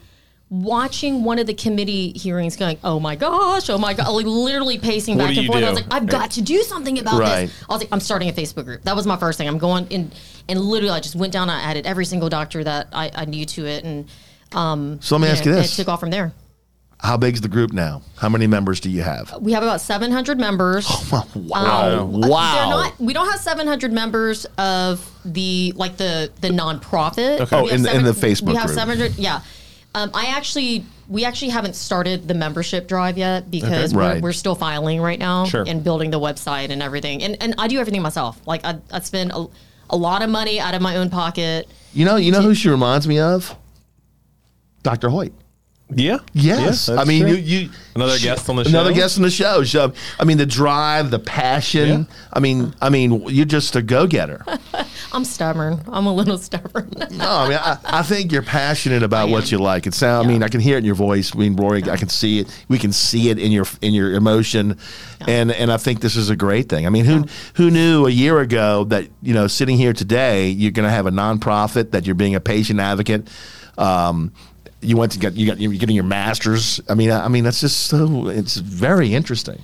watching one of the committee hearings, going, "Oh my gosh, oh my god!" Like literally pacing back and you forth. I was like, "I've got to do something about Right. this." I was like, "I'm starting a Facebook group." That was my first thing. I'm going in, and literally, I just went down. I added every single doctor that I, I knew to it, and um, So let me ask you this: It took off from there. How big's the group now? How many members do you have? We have about 700 members. Wow! Um, wow! Not. We don't have 700 members of the like the the nonprofit. Okay. Oh, in the- in the Facebook We have group. 700. Yeah. Um, I actually we actually haven't started the membership drive yet because Okay. we're, we're still filing right now Sure. and building the website and everything. And and I do everything myself. Like I I spend a, a lot of money out of my own pocket. you know, you know who she reminds me of? Dr. Hoyt. Yeah. Yes, Yeah, I mean true. you, you Another guest on the show. Another guest on the show. So, I mean the drive, the passion. Yeah. I mean, I mean you're just a go getter. I'm stubborn. I'm a little stubborn. No, I mean, I, I think you're passionate about I what am. you like. It sound. I mean, I can hear it in your voice. I mean, Rory, I can see it. We can see it in your in your emotion, and and I think this is a great thing. I mean, who who knew a year ago that you know sitting here today you're going to have a nonprofit that you're being a patient advocate. Um, you went to get you got you're getting your masters. I mean, I, I mean that's just so it's very interesting.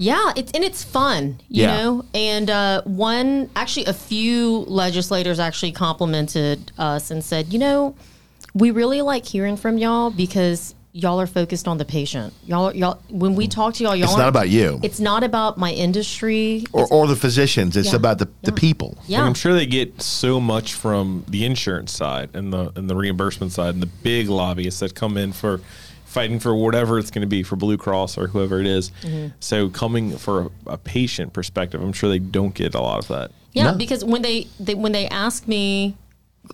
Yeah, it's and it's fun, you Yeah. know. And uh, one, actually, a few legislators actually complimented us and said, you know, we really like hearing from y'all because y'all are focused on the patient. Y'all, y'all, when we talk to y'all, y'all It's not about you It's not about my industry. or, or the physicians. It's Yeah. about the, the people. yeah, I'm sure they get so much from the insurance side and the and the reimbursement side and the big lobbyists that come in for fighting for whatever it's going to be for Blue Cross or whoever it is. Mm-hmm. So coming for a, a patient perspective, I'm sure they don't get a lot of that. Yeah, No. because when they, they when they ask me,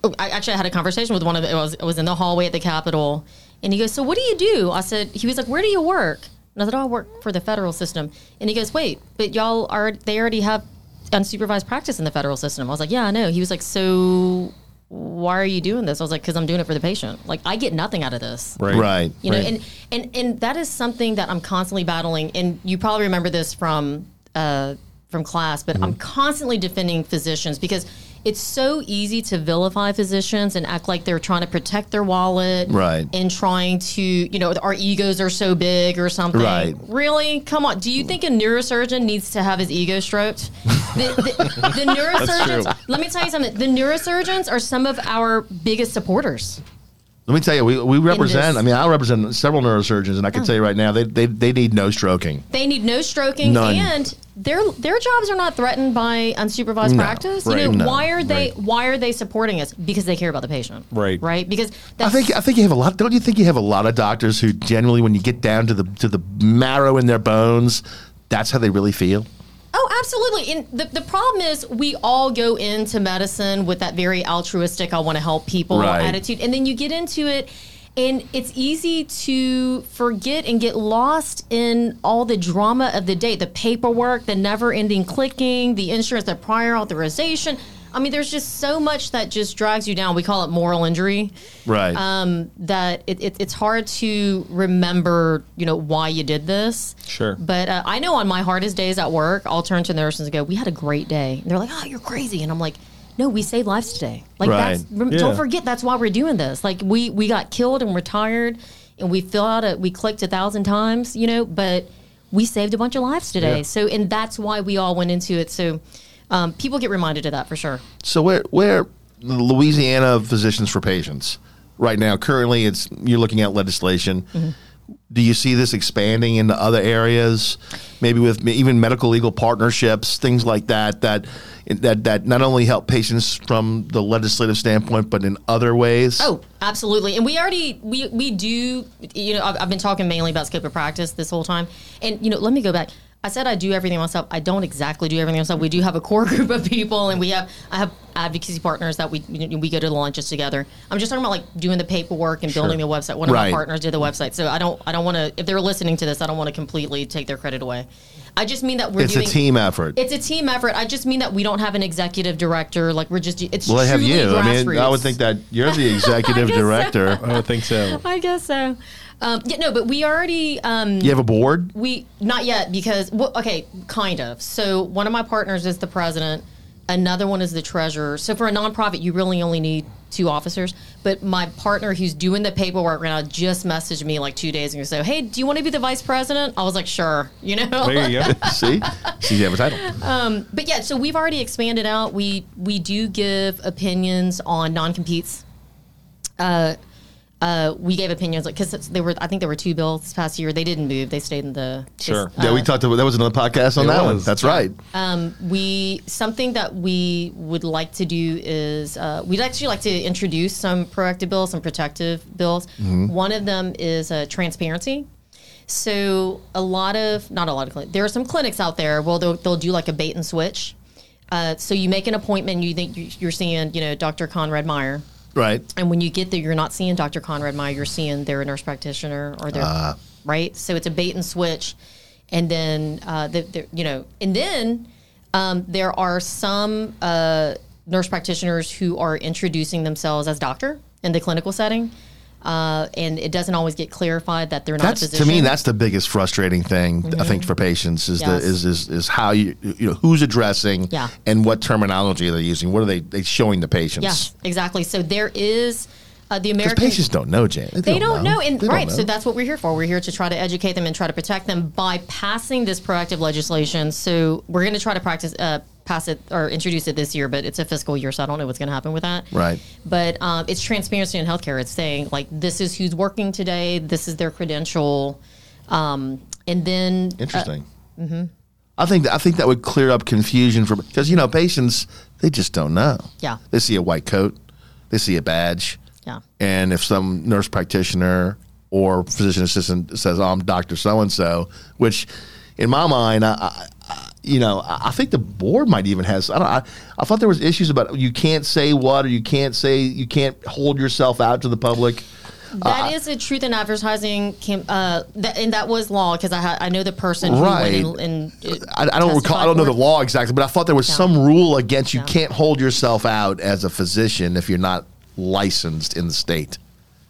oh, I actually I had a conversation with one of the, I was I was in the hallway at the Capitol, and he goes, "So what do you do?" I said, "He was like, where do you work?" And I said, "Oh, I work for the federal system." And he goes, "Wait, but y'all are they already have unsupervised practice in the federal system?" I was like, "Yeah, I know." He was like, "So." Why are you doing this? I was like, because I'm doing it for the patient. Like, I get nothing out of this Right. Right. you know Right. and, and and that is something that i'm constantly battling and you probably remember this from uh from class but i'm constantly defending physicians because it's so easy to vilify physicians and act like they're trying to protect their wallet Right. and trying to you know our egos are so big or something Right. really come on do you think a neurosurgeon needs to have his ego stroked the, the, the neurosurgeons true. let me tell you something the neurosurgeons are some of our biggest supporters Let me tell you, we, we represent. I mean, I represent several neurosurgeons, and I can Oh. tell you right now, they, they they need no stroking. They need no stroking, None. and their their jobs are not threatened by unsupervised No, practice. right, you know, no, why are they right. why are they supporting us? Because they care about the patient, Right. Right? Because I think I think you have a lot. Don't you think you have a lot of doctors who generally, when you get down to the to the marrow in their bones, that's how they really feel. Oh, absolutely. And the, the problem is we all go into medicine with that very altruistic, I want to help people Right. attitude. And then you get into it and it's easy to forget and get lost in all the drama of the day, the paperwork, the never ending clicking, the insurance, the prior authorization. I mean, there's just so much that just drags you down. We call it moral injury. Right. Um, that it, it, it's hard to remember, you know, why you did this. Sure. But uh, I know on my hardest days at work, I'll turn to the nurses and go, "We had a great day." And they're like, "Oh, you're crazy," and I'm like. No, we saved lives today. Like Right. that's Yeah. don't forget that's why we're doing this. Like we we got killed and retired, and we filled out a we clicked a thousand times, you know, but we saved a bunch of lives today. Yeah. So and that's why we all went into it. So um, people get reminded of that for sure. So where where Louisiana Physicians for Patients right now currently it's you're looking at legislation. Mm-hmm. Do you see this expanding into other areas, maybe with even medical legal partnerships, things like that that that that not only help patients from the legislative standpoint, but in other ways? Oh, absolutely. And we already we we do. You know, I've, I've been talking mainly about scope of practice this whole time. And you know, let me go back. I said I do everything myself. I don't exactly do everything myself. We do have a core group of people, and we have I have advocacy partners that we we go to the lunches together. I'm just talking about like doing the paperwork and building the website. One of Right. my partners did the website, so I don't I don't want to. If they're listening to this, I don't want to completely take their credit away. I just mean that we're it's a team effort. It's a team effort. I just mean that we don't have an executive director. Like we're just it's well, they have truly you. I mean, I would think that you're the executive guess so. director. I would think so. I guess so. Um, yeah, no, but we already um, You have a board. we not yet because well, okay, kind of. So one of my partners is the president, another one is the treasurer. So for a nonprofit, you really only need two officers. But my partner who's doing the paperwork right now just messaged me like two days ago. So hey, do you want to be the vice president? I was like, sure. You know. There you go. See, you have a title. But yeah, so we've already expanded out. We we do give opinions on non competes. Uh, uh, we gave opinions like because there were I think there were two bills this past year. They didn't move. They stayed in the Sure. yeah, we uh, talked about that was another podcast on It that one. was. That's right. we something that we would like to do is uh, we'd actually like to introduce some proactive bills, some protective bills. One of them is uh, transparency. So a lot of not a lot of clinics. There are some clinics out there. Well, they'll, they'll do like a bait and switch. Uh, so you make an appointment. You think you- you're seeing, you know, Dr. Conrad Meyer, Right. and when you get there, you're not seeing Dr. Conrad Meyer. You're seeing their nurse practitioner or their right. So it's a bait and switch, and then uh, the, the, you know, and then um, there are some uh, nurse practitioners who are introducing themselves as doctor in the clinical setting, uh, and it doesn't always get clarified that they're not a That's to me. That's the biggest frustrating thing I think for patients is Yes. the is, is is how you you know who's addressing Yeah. and what terminology they're using. What are they they showing the patients? yeah, exactly. So there is uh, the American patients don't know, Jan. They don't know, and They right. know. So that's what we're here for. We're here to try to educate them and try to protect them by passing this proactive legislation. So we're going to try to practice, uh, pass it or introduce it this year, but it's a fiscal year, so I don't know what's going to happen with that. Right. But um, it's transparency in healthcare. It's saying like this is who's working today, this is their credential, um, and then uh, Interesting. I think I think that would clear up confusion for because you know patients they just don't know. Yeah. They see a white coat, they see a badge, yeah, and if some nurse practitioner or physician assistant says, "Oh, I'm Doctor So and So," which in my mind, I- you know, I I think the board might even has. I don't. I, I thought there was issues about you can't say what or you can't say you can't hold yourself out to the public. that is a truth in advertising. Cam, uh, that, and that was law because I ha- I know the person who Right. and, and uh, I, I don't recall. I don't know the law exactly, but I thought there was some rule against you can't hold yourself out as a physician if you're not licensed in the state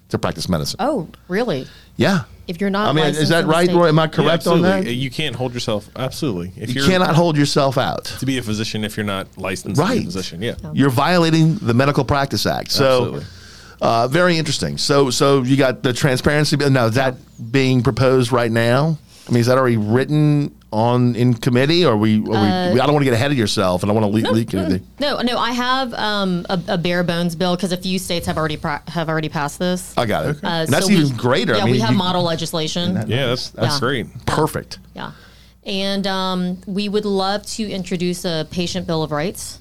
to practice medicine. Oh, really? Yeah. If you're not I mean, is that right, state- Roy? Am I Yeah, correct on that? You can't hold yourself. Absolutely. If You you're cannot hold yourself out. to be a physician if you're not licensed to be Right. a physician. Yeah. You're violating the Medical Practice Act. So, Absolutely. uh, very interesting. So, so you got the transparency bill. Now, is that being proposed right now? I mean, is that already written on in committee, or we? Or we Uh, I don't want to get ahead of yourself, and I want to leak, leak anything. No, no, I have um, a, a bare bones bill because a few states have already pra- have already passed this. I got it. Uh, and that's so we- even greater. Yeah, I mean, we have you- model legislation. Yeah, that's that's Yeah. great. perfect. Yeah. And um, we would love to introduce a patient bill of rights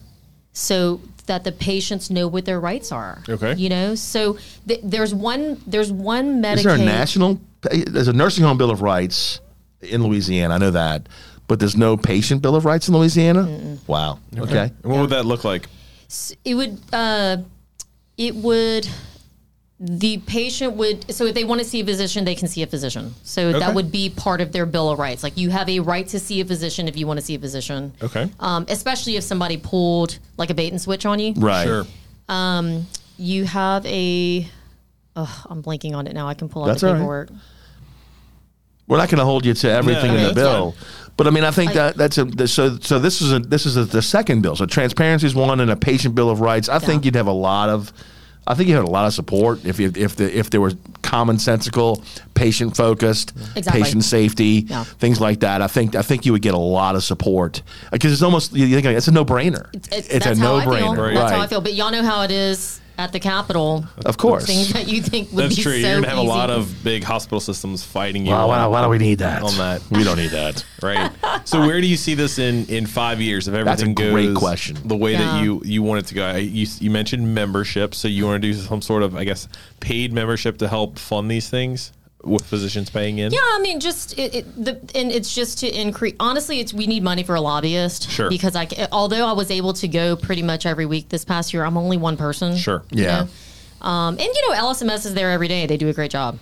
so that the patients know what their rights are. Okay. You know, so th- there's one there's one Medicaid. Is there a national? There's a nursing home bill of rights in Louisiana. I know that, but there's no patient bill of rights in Louisiana. Wow. Okay. And what would that look like? it would uh, it would the patient would so if they want to see a physician they can see a physician so Okay. that would be part of their bill of rights like you have a right to see a physician if you want to see a physician Okay. um, especially if somebody pulled like a bait and switch on you Right. Sure. Um, you have a oh, i'm blanking on it now i can pull out That's the all right. Paperwork We're not going to hold you to everything No, in the that's bill. But I mean, I think I- that that's a so so. This is a this is a, the second bill. So transparency is one, and a patient bill of rights. I think you'd have a lot of, I think you had a lot of support if you, if the if there was commonsensical, patient focused, Exactly. patient safety, Yeah. things like that. I think I think you would get a lot of support because it's almost you think it's a no brainer. It's, It's, a that's no how I feel. brainer. That's how I feel. But y'all know how it is at the Capitol. Of course. Things that you think would That's be true. so You're gonna have easy. a lot of big hospital systems fighting you. Why, why, on- why do we need that? on that? We don't need that. right? So where do you see this in in five years if That's a everything goes great question. the way that you you want it to go? You you mentioned membership, so you want to do some sort of I guess paid membership to help fund these things with physicians paying in. Yeah, I mean, just it, it, the and it's just to increase. Honestly, it's we need money for a lobbyist. Sure. Because I, although I was able to go pretty much every week this past year, I'm only one person. Sure. Yeah. know? Um, and you know, LSMS is there every day. They do a great job.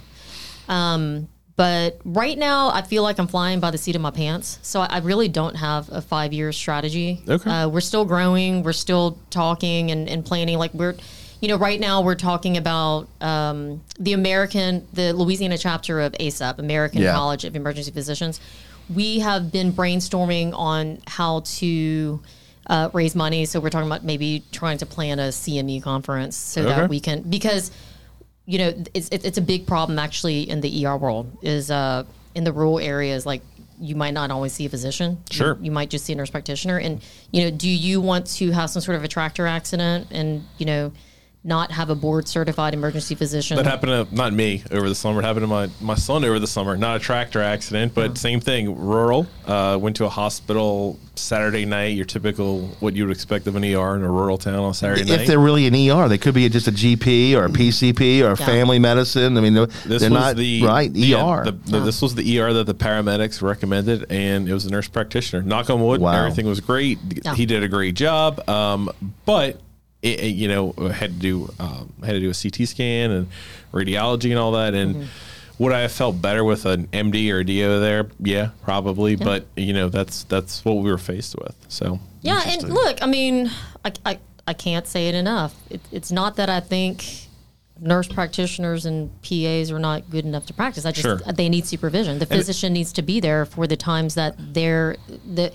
Um, but right now, I feel like I'm flying by the seat of my pants. So I, I really don't have a five year strategy. Okay. Uh, we're still growing. We're still talking and, and planning. Like we're, you know, right now we're talking about um, the American, the Louisiana chapter of ACEP, American Yeah. College of Emergency Physicians. We have been brainstorming on how to uh, raise money. So we're talking about maybe trying to plan a CME conference so Okay. that we can because you know it's it's a big problem actually in the ER world is uh in the rural areas like you might not always see a physician. Sure. You, you might just see a nurse practitioner and you know do you want to have some sort of a tractor accident and you know not have a board certified emergency physician? That happened to not me over the summer. It happened to my, my son over the summer. Not a tractor accident, but same thing. Rural. Uh, went to a hospital Saturday night. Your typical what you would expect of an ER in a rural town on a Saturday night. If they're really an ER, they could be just a GP or a PCP or a family medicine. I mean, they're, This they're was not the right yeah, ER. the- the- This was the ER that the paramedics recommended, and it was a nurse practitioner. Knock on wood, Wow. everything was great. Yeah. He did a great job, um, but it, it, you know had to do um, had to do a CT scan and radiology and all that. And Mm-hmm. would I have felt better with an MD or a DO there? Yeah, probably. But you know that's that's what we were faced with. So Yeah, and look, I mean, I, I, I can't say it enough. It, it's not that I think nurse practitioners and PAs are not good enough to practice. I just Sure. they need supervision. The physician needs to be there for the times that they're the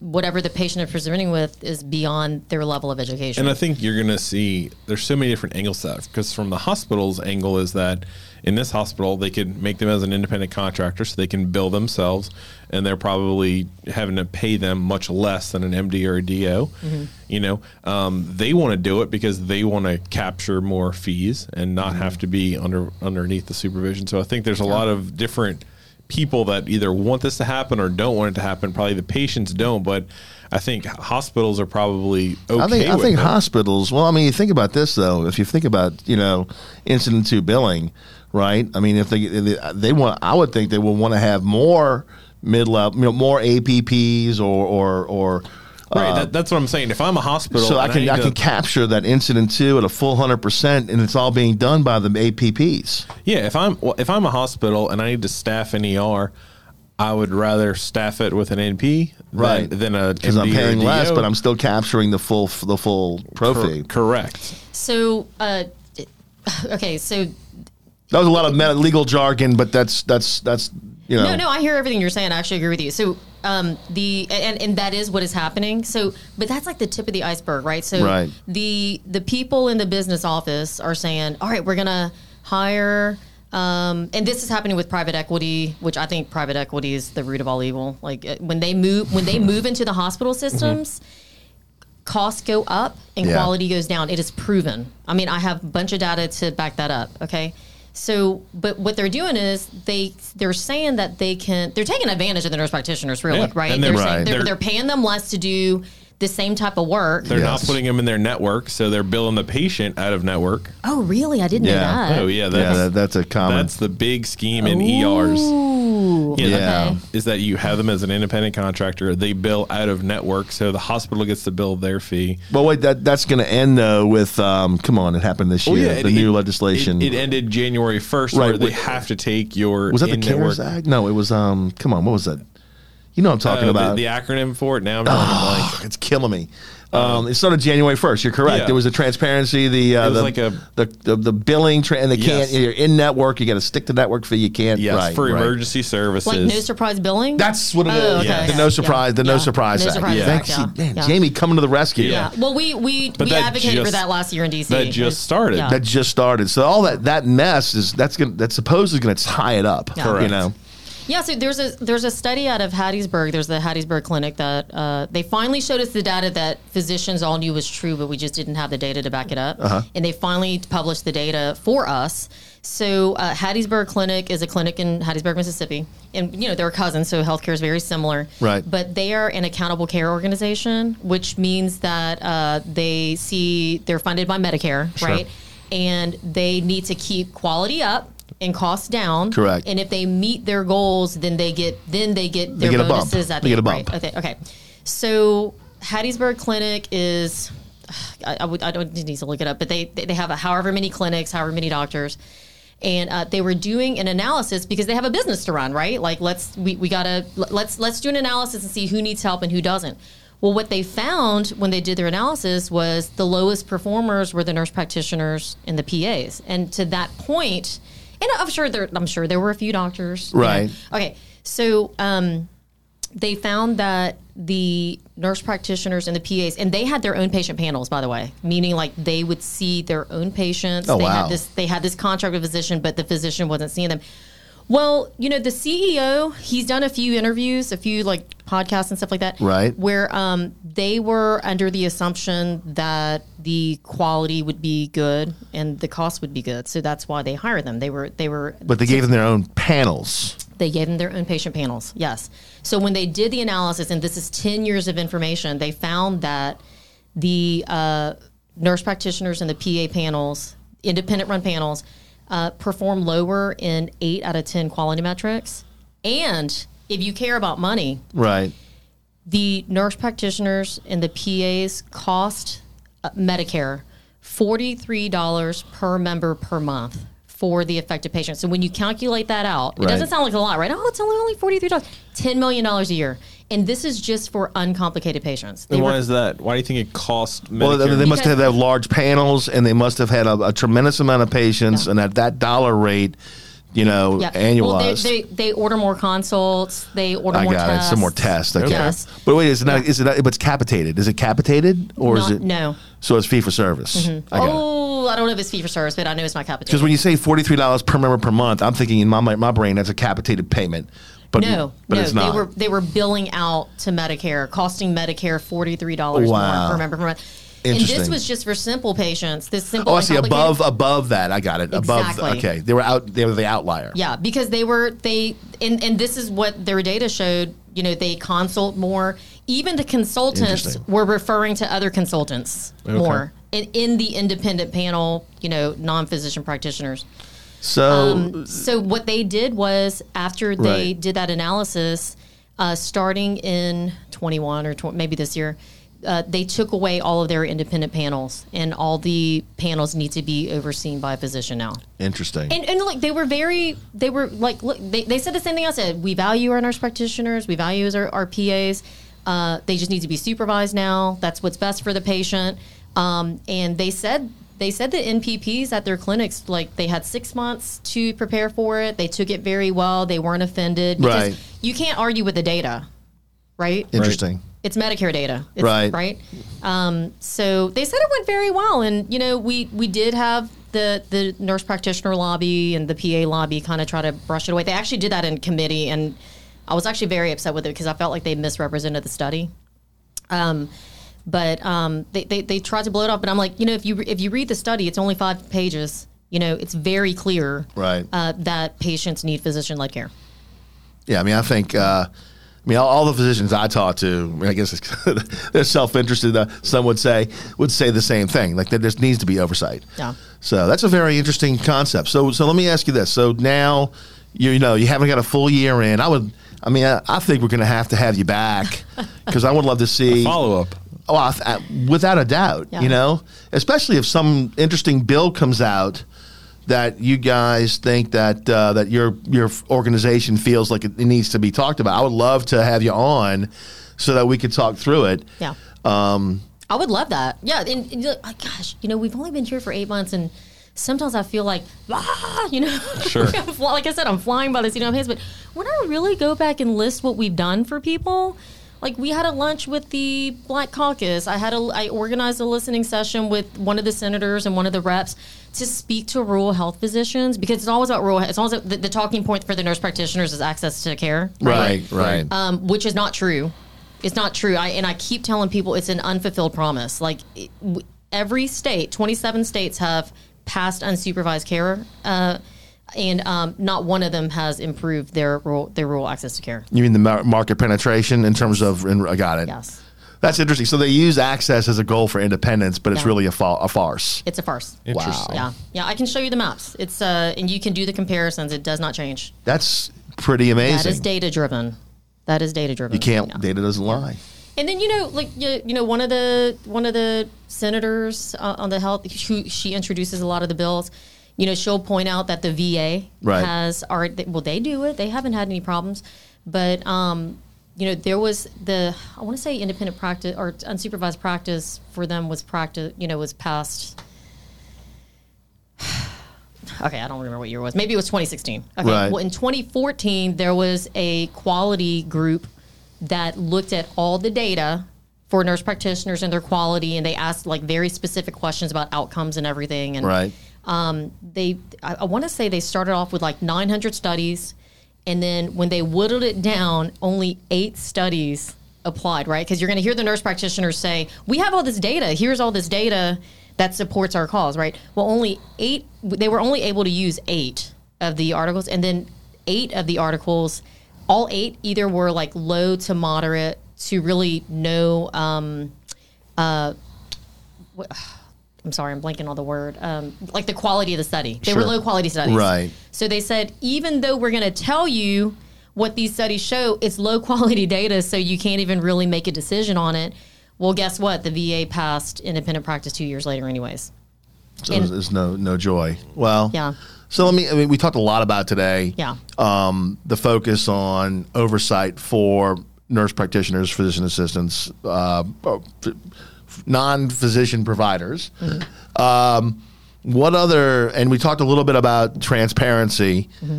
whatever the patient is presenting with is beyond their level of education. And I think you're going to see there's so many different angles to that because from the hospital's angle is that in this hospital they could make them as an independent contractor so they can bill themselves and they're probably having to pay them much less than an MD or a DO. You know, um, they want to do it because they want to capture more fees and not have to be under underneath the supervision. So I think there's a lot of different people that either want this to happen or don't want it to happen. Probably the patients don't, but I think hospitals are probably okay. I think I think it. hospitals. Well, I mean, you think about this though. If you think about you know incident to billing, right? I mean, if they if they, they want, I would think they would want to have more mid level, you know, more APPs or or or. Right, uh, that, that's what I'm saying. If I'm a hospital, so I can need I, to- can capture that incident too at a full hundred percent, and it's all being done by the APPs. yeah. If I'm if I'm a hospital and I need to staff an ER, I would rather staff it with an NP Right. than a Because I'm MD or a paying less, but I'm still capturing the full the full pro Cor- correct. so, uh, okay, so That was a lot of legal jargon, but that's that's that's you know. No, no, I hear everything you're saying. I actually agree with you. So, um, the and, and that is what is happening. So, but that's like the tip of the iceberg, right? So, Right. the the people in the business office are saying, "All right, we're gonna hire Um, and this is happening with private equity, which I think private equity is the root of all evil. Like uh, when they move when they move into the hospital systems, costs go up and Yeah. quality goes down. It is proven. I mean, I have a bunch of data to back that up. Okay. So, but what they're doing is they they're saying that they can they're taking advantage of the nurse practitioners, really, Yeah. right? And They're, they're- saying they're, they're- they're paying them less to do the same type of work. They're not putting them in their network, so they're billing the patient out of network. oh, really? I didn't Yeah. know that. Oh yeah, yeah, that's that, that's a common. that's the big scheme in ERs. Ooh. Yeah. Yeah. Okay. Is that you have them as an independent contractor? They bill out of network, so the hospital gets to bill their fee. well, wait, that that's going to end though with um, come on, it happened this year. it- the new it- legislation. It, it ended January first, Right, where they have to take your was that the in-network- CARES Act? No, it was. Um, come on, what was that? You know what I'm Uh, talking the- about. the, acronym for it. Now I'm drawing a it's killing me. Um, it started January first. You're correct. Yeah. There was a transparency. The uh, It was the, like a- the, the the billing tra- and they can't. You're in network. You got to stick to network fee. You can't. Yes, right, for right. emergency services. Like no surprise billing. That's what it is. Oh, okay, Yeah. The okay. no surprise. The no Yeah. surprise. No surprise Thanks, act, yeah. man. Yeah. Jamie coming to the rescue. Yeah. Well, we we But we that advocated for that last year in DC. that just started. Yeah. That just started. So all that that mess is that's gonna that's supposedly going to tie it up. Yeah. You Correct. know. Yeah, so there's a there's a study out of Hattiesburg. There's the Hattiesburg Clinic that uh, they finally showed us the data that physicians all knew was true, but we just didn't have the data to back it up. Uh-huh. And they finally published the data for us. So uh, Hattiesburg Clinic is a clinic in Hattiesburg, Mississippi, and you know they're cousins, so healthcare is very similar. Right. But they are an accountable care organization, which means that uh, they see they're funded by Medicare, Sure. right? And they need to keep quality up and costs down. Correct. And if they meet their goals, then they get then they get their they get a bump. bonuses at They the get a bump. Right. Okay. Okay. So Hattiesburg Clinic is. I, I would I don't need to look it up, but they they have a however many clinics, however many doctors, and uh, they were doing an analysis because they have a business to run, right? Like let's we, we gotta let's let's do an analysis and see who needs help and who doesn't. Well, what they found when they did their analysis was the lowest performers were the nurse practitioners and the PAs, and to that point, and I'm sure there I'm sure there were a few doctors, know. Right. Okay, so um, they found that the nurse practitioners and the PAs, and they had their own patient panels, by the way, meaning like they would see their own patients. Oh, they wow. had this they had this contract with a physician, but the physician wasn't seeing them. Well, you know, the CEO, he's done a few interviews, a few like podcasts and stuff like that. Right. Where um, they were under the assumption that the quality would be good and the cost would be good. So that's why they hired them. They were they were But they gave them their own panels. they gave them their own patient panels. Yes. So when they did the analysis, and this is 10 years of information, they found that the uh, nurse practitioners and the PA panels, independent run panels, uh, perform lower in eight out of 10 quality metrics. And if you care about money, Right. the nurse practitioners and the PAs cost uh, Medicare $43 per member per month for the affected patient. So when you calculate that out, it doesn't sound like a lot, right? Oh, it's only only $43. $10 million a year. And this is just for uncomplicated patients. They And why were- is that? Why do you think it cost? Well, they, Medicare? they must Because- have had large panels, and they must have had a, a tremendous amount of patients, Yeah. and at that dollar rate, you know, yeah. annualized. Well, they, they, they order more consults. They order I more got tests. it. Some more tests. Okay. Yes. But wait, is it not? Is it? Not, but it's capitated. Is it capitated or is it? no. So it's fee for service. Mm-hmm. I got it. Oh, I don't know if it's fee for service, but I know it's not capitated. Because when you say forty three dollars per member per month, I'm thinking in my my, my brain that's a capitated payment. But No, but no, it's not. they were they were billing out to Medicare, costing Medicare forty three dollars Wow. more per member per month. And this was just for simple patients. This simple. oh, I see. Above above that, I got it. Above. Exactly. Okay, they were out. They were the outlier. Yeah, because they were they and and this is what their data showed. You know, they consult more. Even the consultants were referring to other consultants more. And in the independent panel, you know, non physician practitioners. So Um, so what they did was after they Right. did that analysis, uh, starting in 21 or tw- maybe this year, uh, they took away all of their independent panels, and all the panels need to be overseen by a physician now. interesting. And, and like they were very, they were like, look, they, they said the same thing I said. We value our nurse practitioners, we value our, our PAs. Uh, they just need to be supervised now. That's what's best for the patient. Um, and they said they said the NPPs at their clinics, like they had six months to prepare for it. They took it very well. They weren't offended because Right. you can't argue with the data, right? interesting. It's Medicare data, it's, Right. Right. Um, so they said it went very well, and you know, we we did have the the nurse practitioner lobby and the PA lobby kind of try to brush it away. They actually did that in committee, and I was actually very upset with it because I felt like they misrepresented the study. Um, but um, they, they they tried to blow it off. But I'm like, you know, if you if you read the study, it's only five pages. You know, it's very clear Right. uh, that patients need physician-led care. Yeah, I mean, I think, uh, I mean, all, all the physicians I talk to, I, mean, I guess they're self-interested. Uh, some would say would say the same thing, like that there needs to be oversight. Yeah. So that's a very interesting concept. So, so let me ask you this. So now, you, you know, you haven't got a full year in. I would, I mean, I, I think we're going to have to have you back because I would love to see Follow up. Oh, I without a doubt, Yeah. you know, especially if some interesting bill comes out that you guys think that uh, that your your organization feels like it, it needs to be talked about. I would love to have you on so that we could talk through it. Yeah. Um, I would love that. Yeah, and, and like, oh, gosh, you know, we've only been here for eight months, and sometimes I feel like, ah, you know, Sure. Like I said, I'm flying by the seat of my pants. But when I really go back and list what we've done for people, like we had a lunch with the Black Caucus. I had a, I organized a listening session with one of the senators and one of the reps to speak to rural health physicians because it's always about rural. It's always the, the talking point for the nurse practitioners is access to care. right, right. um, which is not true. It's not true. I and I keep telling people it's an unfulfilled promise. Like every state, twenty seven states have passed unsupervised care, uh, and um, not one of them has improved their rural, their rural access to care. you mean the mar- market penetration in terms of? In, I got it. Yes, That's interesting. So they use access as a goal for independence, but it's Yeah. really a, fa- a farce. it's a farce. Interesting. Yeah, yeah. I can show you the maps. It's uh, and you can do the comparisons. It does not change. That's pretty amazing. That is data driven. That is data driven. you can't. Yeah. Data doesn't lie. And then you know, like you, you know, one of the one of the senators uh, on the health, who she introduces a lot of the bills. You know, she'll point out that the VA Right. has art. well, they do it. They haven't had any problems, but um, you know, there was the I want to say independent practice or unsupervised practice for them was practice. You know, was passed. Okay, I don't remember what year it was. Maybe it was 2016. Okay. Right. Well, in 2014, there was a quality group that looked at all the data for nurse practitioners and their quality, and they asked like very specific questions about outcomes and everything. And Right. Um, they, I, I want to say they started off with like 900 studies, and then when they whittled it down, only eight studies applied, right? Because you're going to hear the nurse practitioners say, "We have all this data. Here's all this data that supports our cause," right? Well, only eight. They were only able to use eight of the articles, and then eight of the articles, all eight either were like low to moderate to really no. Um, I'm sorry, I'm blanking on the word. Um, like the quality of the study. They were low quality studies. Right. So they said, even though we're going to tell you what these studies show, it's low quality data, so you can't even really make a decision on it. Well, guess what? The VA passed independent practice two years later, anyways. So And- there's no no joy. Well, Yeah. So let me. I mean, we talked a lot about today. Yeah. Um, the focus on oversight for nurse practitioners, physician assistants, uh, non-physician providers. Mm-hmm. Um, what other? And we talked a little bit about transparency. Mm-hmm.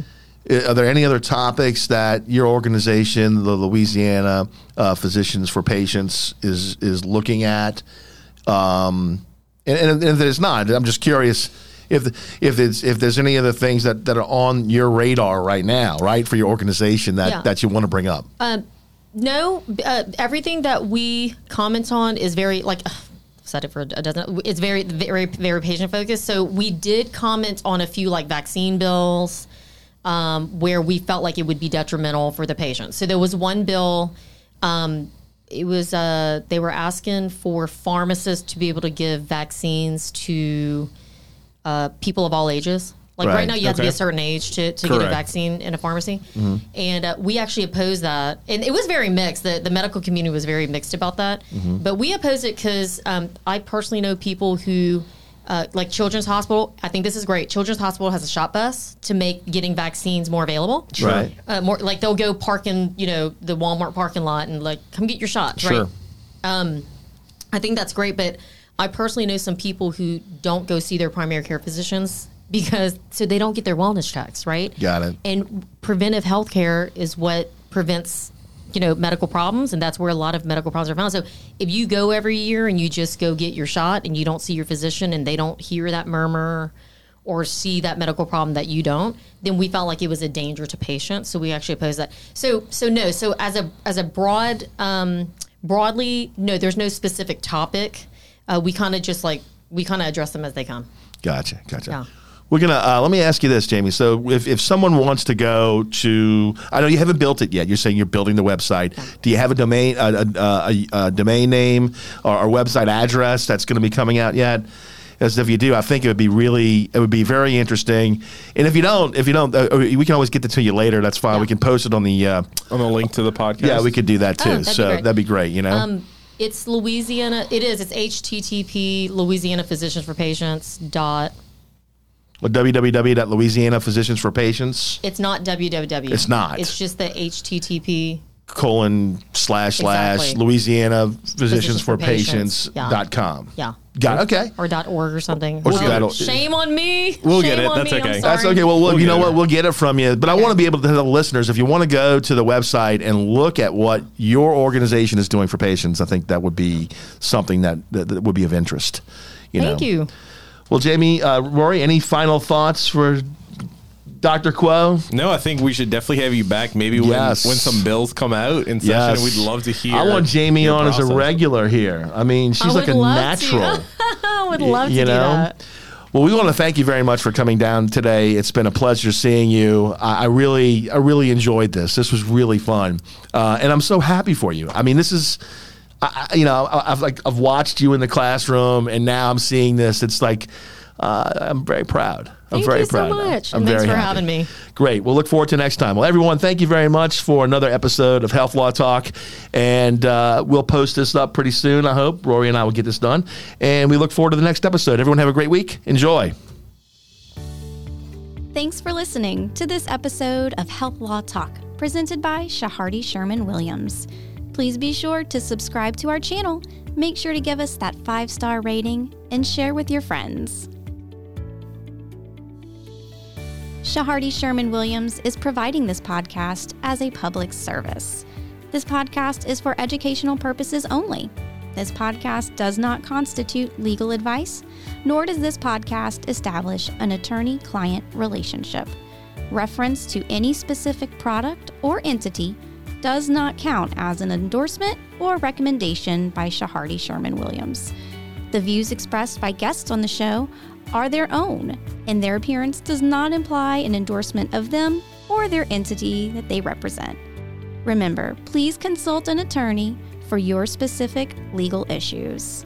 Are there any other topics that your organization, the Louisiana uh, Physicians for Patients, is is looking at? Um, and, and if there's not, I'm just curious if if it's if there's any other things that, that are on your radar right now, right, for your organization that, Yeah. that you want to bring up. No, uh, everything that we comment on is very like. ugh, said it for a dozen. It's very, very, very patient focused. So we did comment on a few like vaccine bills um, where we felt like it would be detrimental for the patient. So there was one bill. Um, it was uh, they were asking for pharmacists to be able to give vaccines to uh, people of all ages. Like right, Right. now, you have to be a certain age to, to get a vaccine in a pharmacy. And uh, we actually opposed that. And it was very mixed. The, the medical community was very mixed about that. But we opposed it because um, I personally know people who, uh, like Children's Hospital, I think this is great. Children's Hospital has a shop bus to make getting vaccines more available. Right. Uh, more like they'll go park in, you know, the Walmart parking lot and like, come get your shots. Sure. Right. I think that's great, but I personally know some people who don't go see their primary care physicians because so they don't get their wellness checks, right? Got it. And preventive health care is what prevents you know, medical problems, and that's where a lot of medical problems are found. So if you go every year and you just go get your shot and you don't see your physician and they don't hear that murmur or see that medical problem that you don't, then we felt like it was a danger to patients. So we actually opposed that. So so no. So as a as a broad um, broadly, no, there's no specific topic. Uh, we kind of just like we kind of address them as they come. Gotcha, gotcha. Yeah. We're gonna. Uh, let me ask you this, Jamie. So, if, if someone wants to go to, I know you haven't built it yet. You're saying you're building the website. Do you have a domain, a, a, a, a domain name or, or website address that's going to be coming out yet? As if you do, I think it would be really, it would be very interesting. And if you don't, if you don't, uh, we can always get it to you later. That's fine. Yeah. We can post it on the. Uh, On the link to the podcast. yeah, we could do that too. Oh, that'd so great. that'd be great. You know. Um, it's Louisiana. It is. It's HTTP Louisiana Physicians for Patients dot. Well, www.louisiana physicians for patients It's not www. It's not. It's just the HTTP. colon slash slash Exactly. Louisiana physicians for for patients Patients. Yeah. dot com. Yeah. Got it. Okay. Or dot org or something. Or Well, that'll- shame on me. We'll Shame get it. on That's me. I'm okay. That's sorry. okay. Well, well We'll you know get what? We'll get it from you. But I want to be able to tell the listeners if you want to go to the website and look at what your organization is doing for patients, I think that would be something that, that, that would be of interest. You Thank know? you. Well, Jamie, uh, Rory, any final thoughts for Dr. Quo? No, I think we should definitely have you back. Maybe when, Yes. when some bills come out in session, Yes. we'd love to hear. I want Jamie your on as a regular here. I mean, she's I like a natural. I would love to you do know? that. Well, we want to thank you very much for coming down today. It's been a pleasure seeing you. I, I really, I really enjoyed this. This was really fun, uh, and I'm so happy for you. I mean, this is, I, I- you know, I, I've like I've watched you in the classroom, and now I'm seeing this. It's like uh, I'm very proud. I'm very proud. Thank very you so proud. now. much, I'm thanks very for happy. having me. Great. We'll look forward to next time. Well, everyone, thank you very much for another episode of Health Law Talk. And uh, we'll post this up pretty soon, I hope. Rory and I will get this done. And we look forward to the next episode. Everyone have a great week. Enjoy. Thanks for listening to this episode of Health Law Talk, presented by Chehardy Sherman Williams. Please be sure to subscribe to our channel, make sure to give us that five star rating, and share with your friends. Chehardy Sherman Williams is providing this podcast as a public service. This podcast is for educational purposes only. This podcast does not constitute legal advice, nor does this podcast establish an attorney client relationship. Reference to any specific product or entity does not count as an endorsement or recommendation by Chehardy Sherman Williams. The views expressed by guests on the show are their own, and their appearance does not imply an endorsement of them or their entity that they represent. Remember, please consult an attorney for your specific legal issues.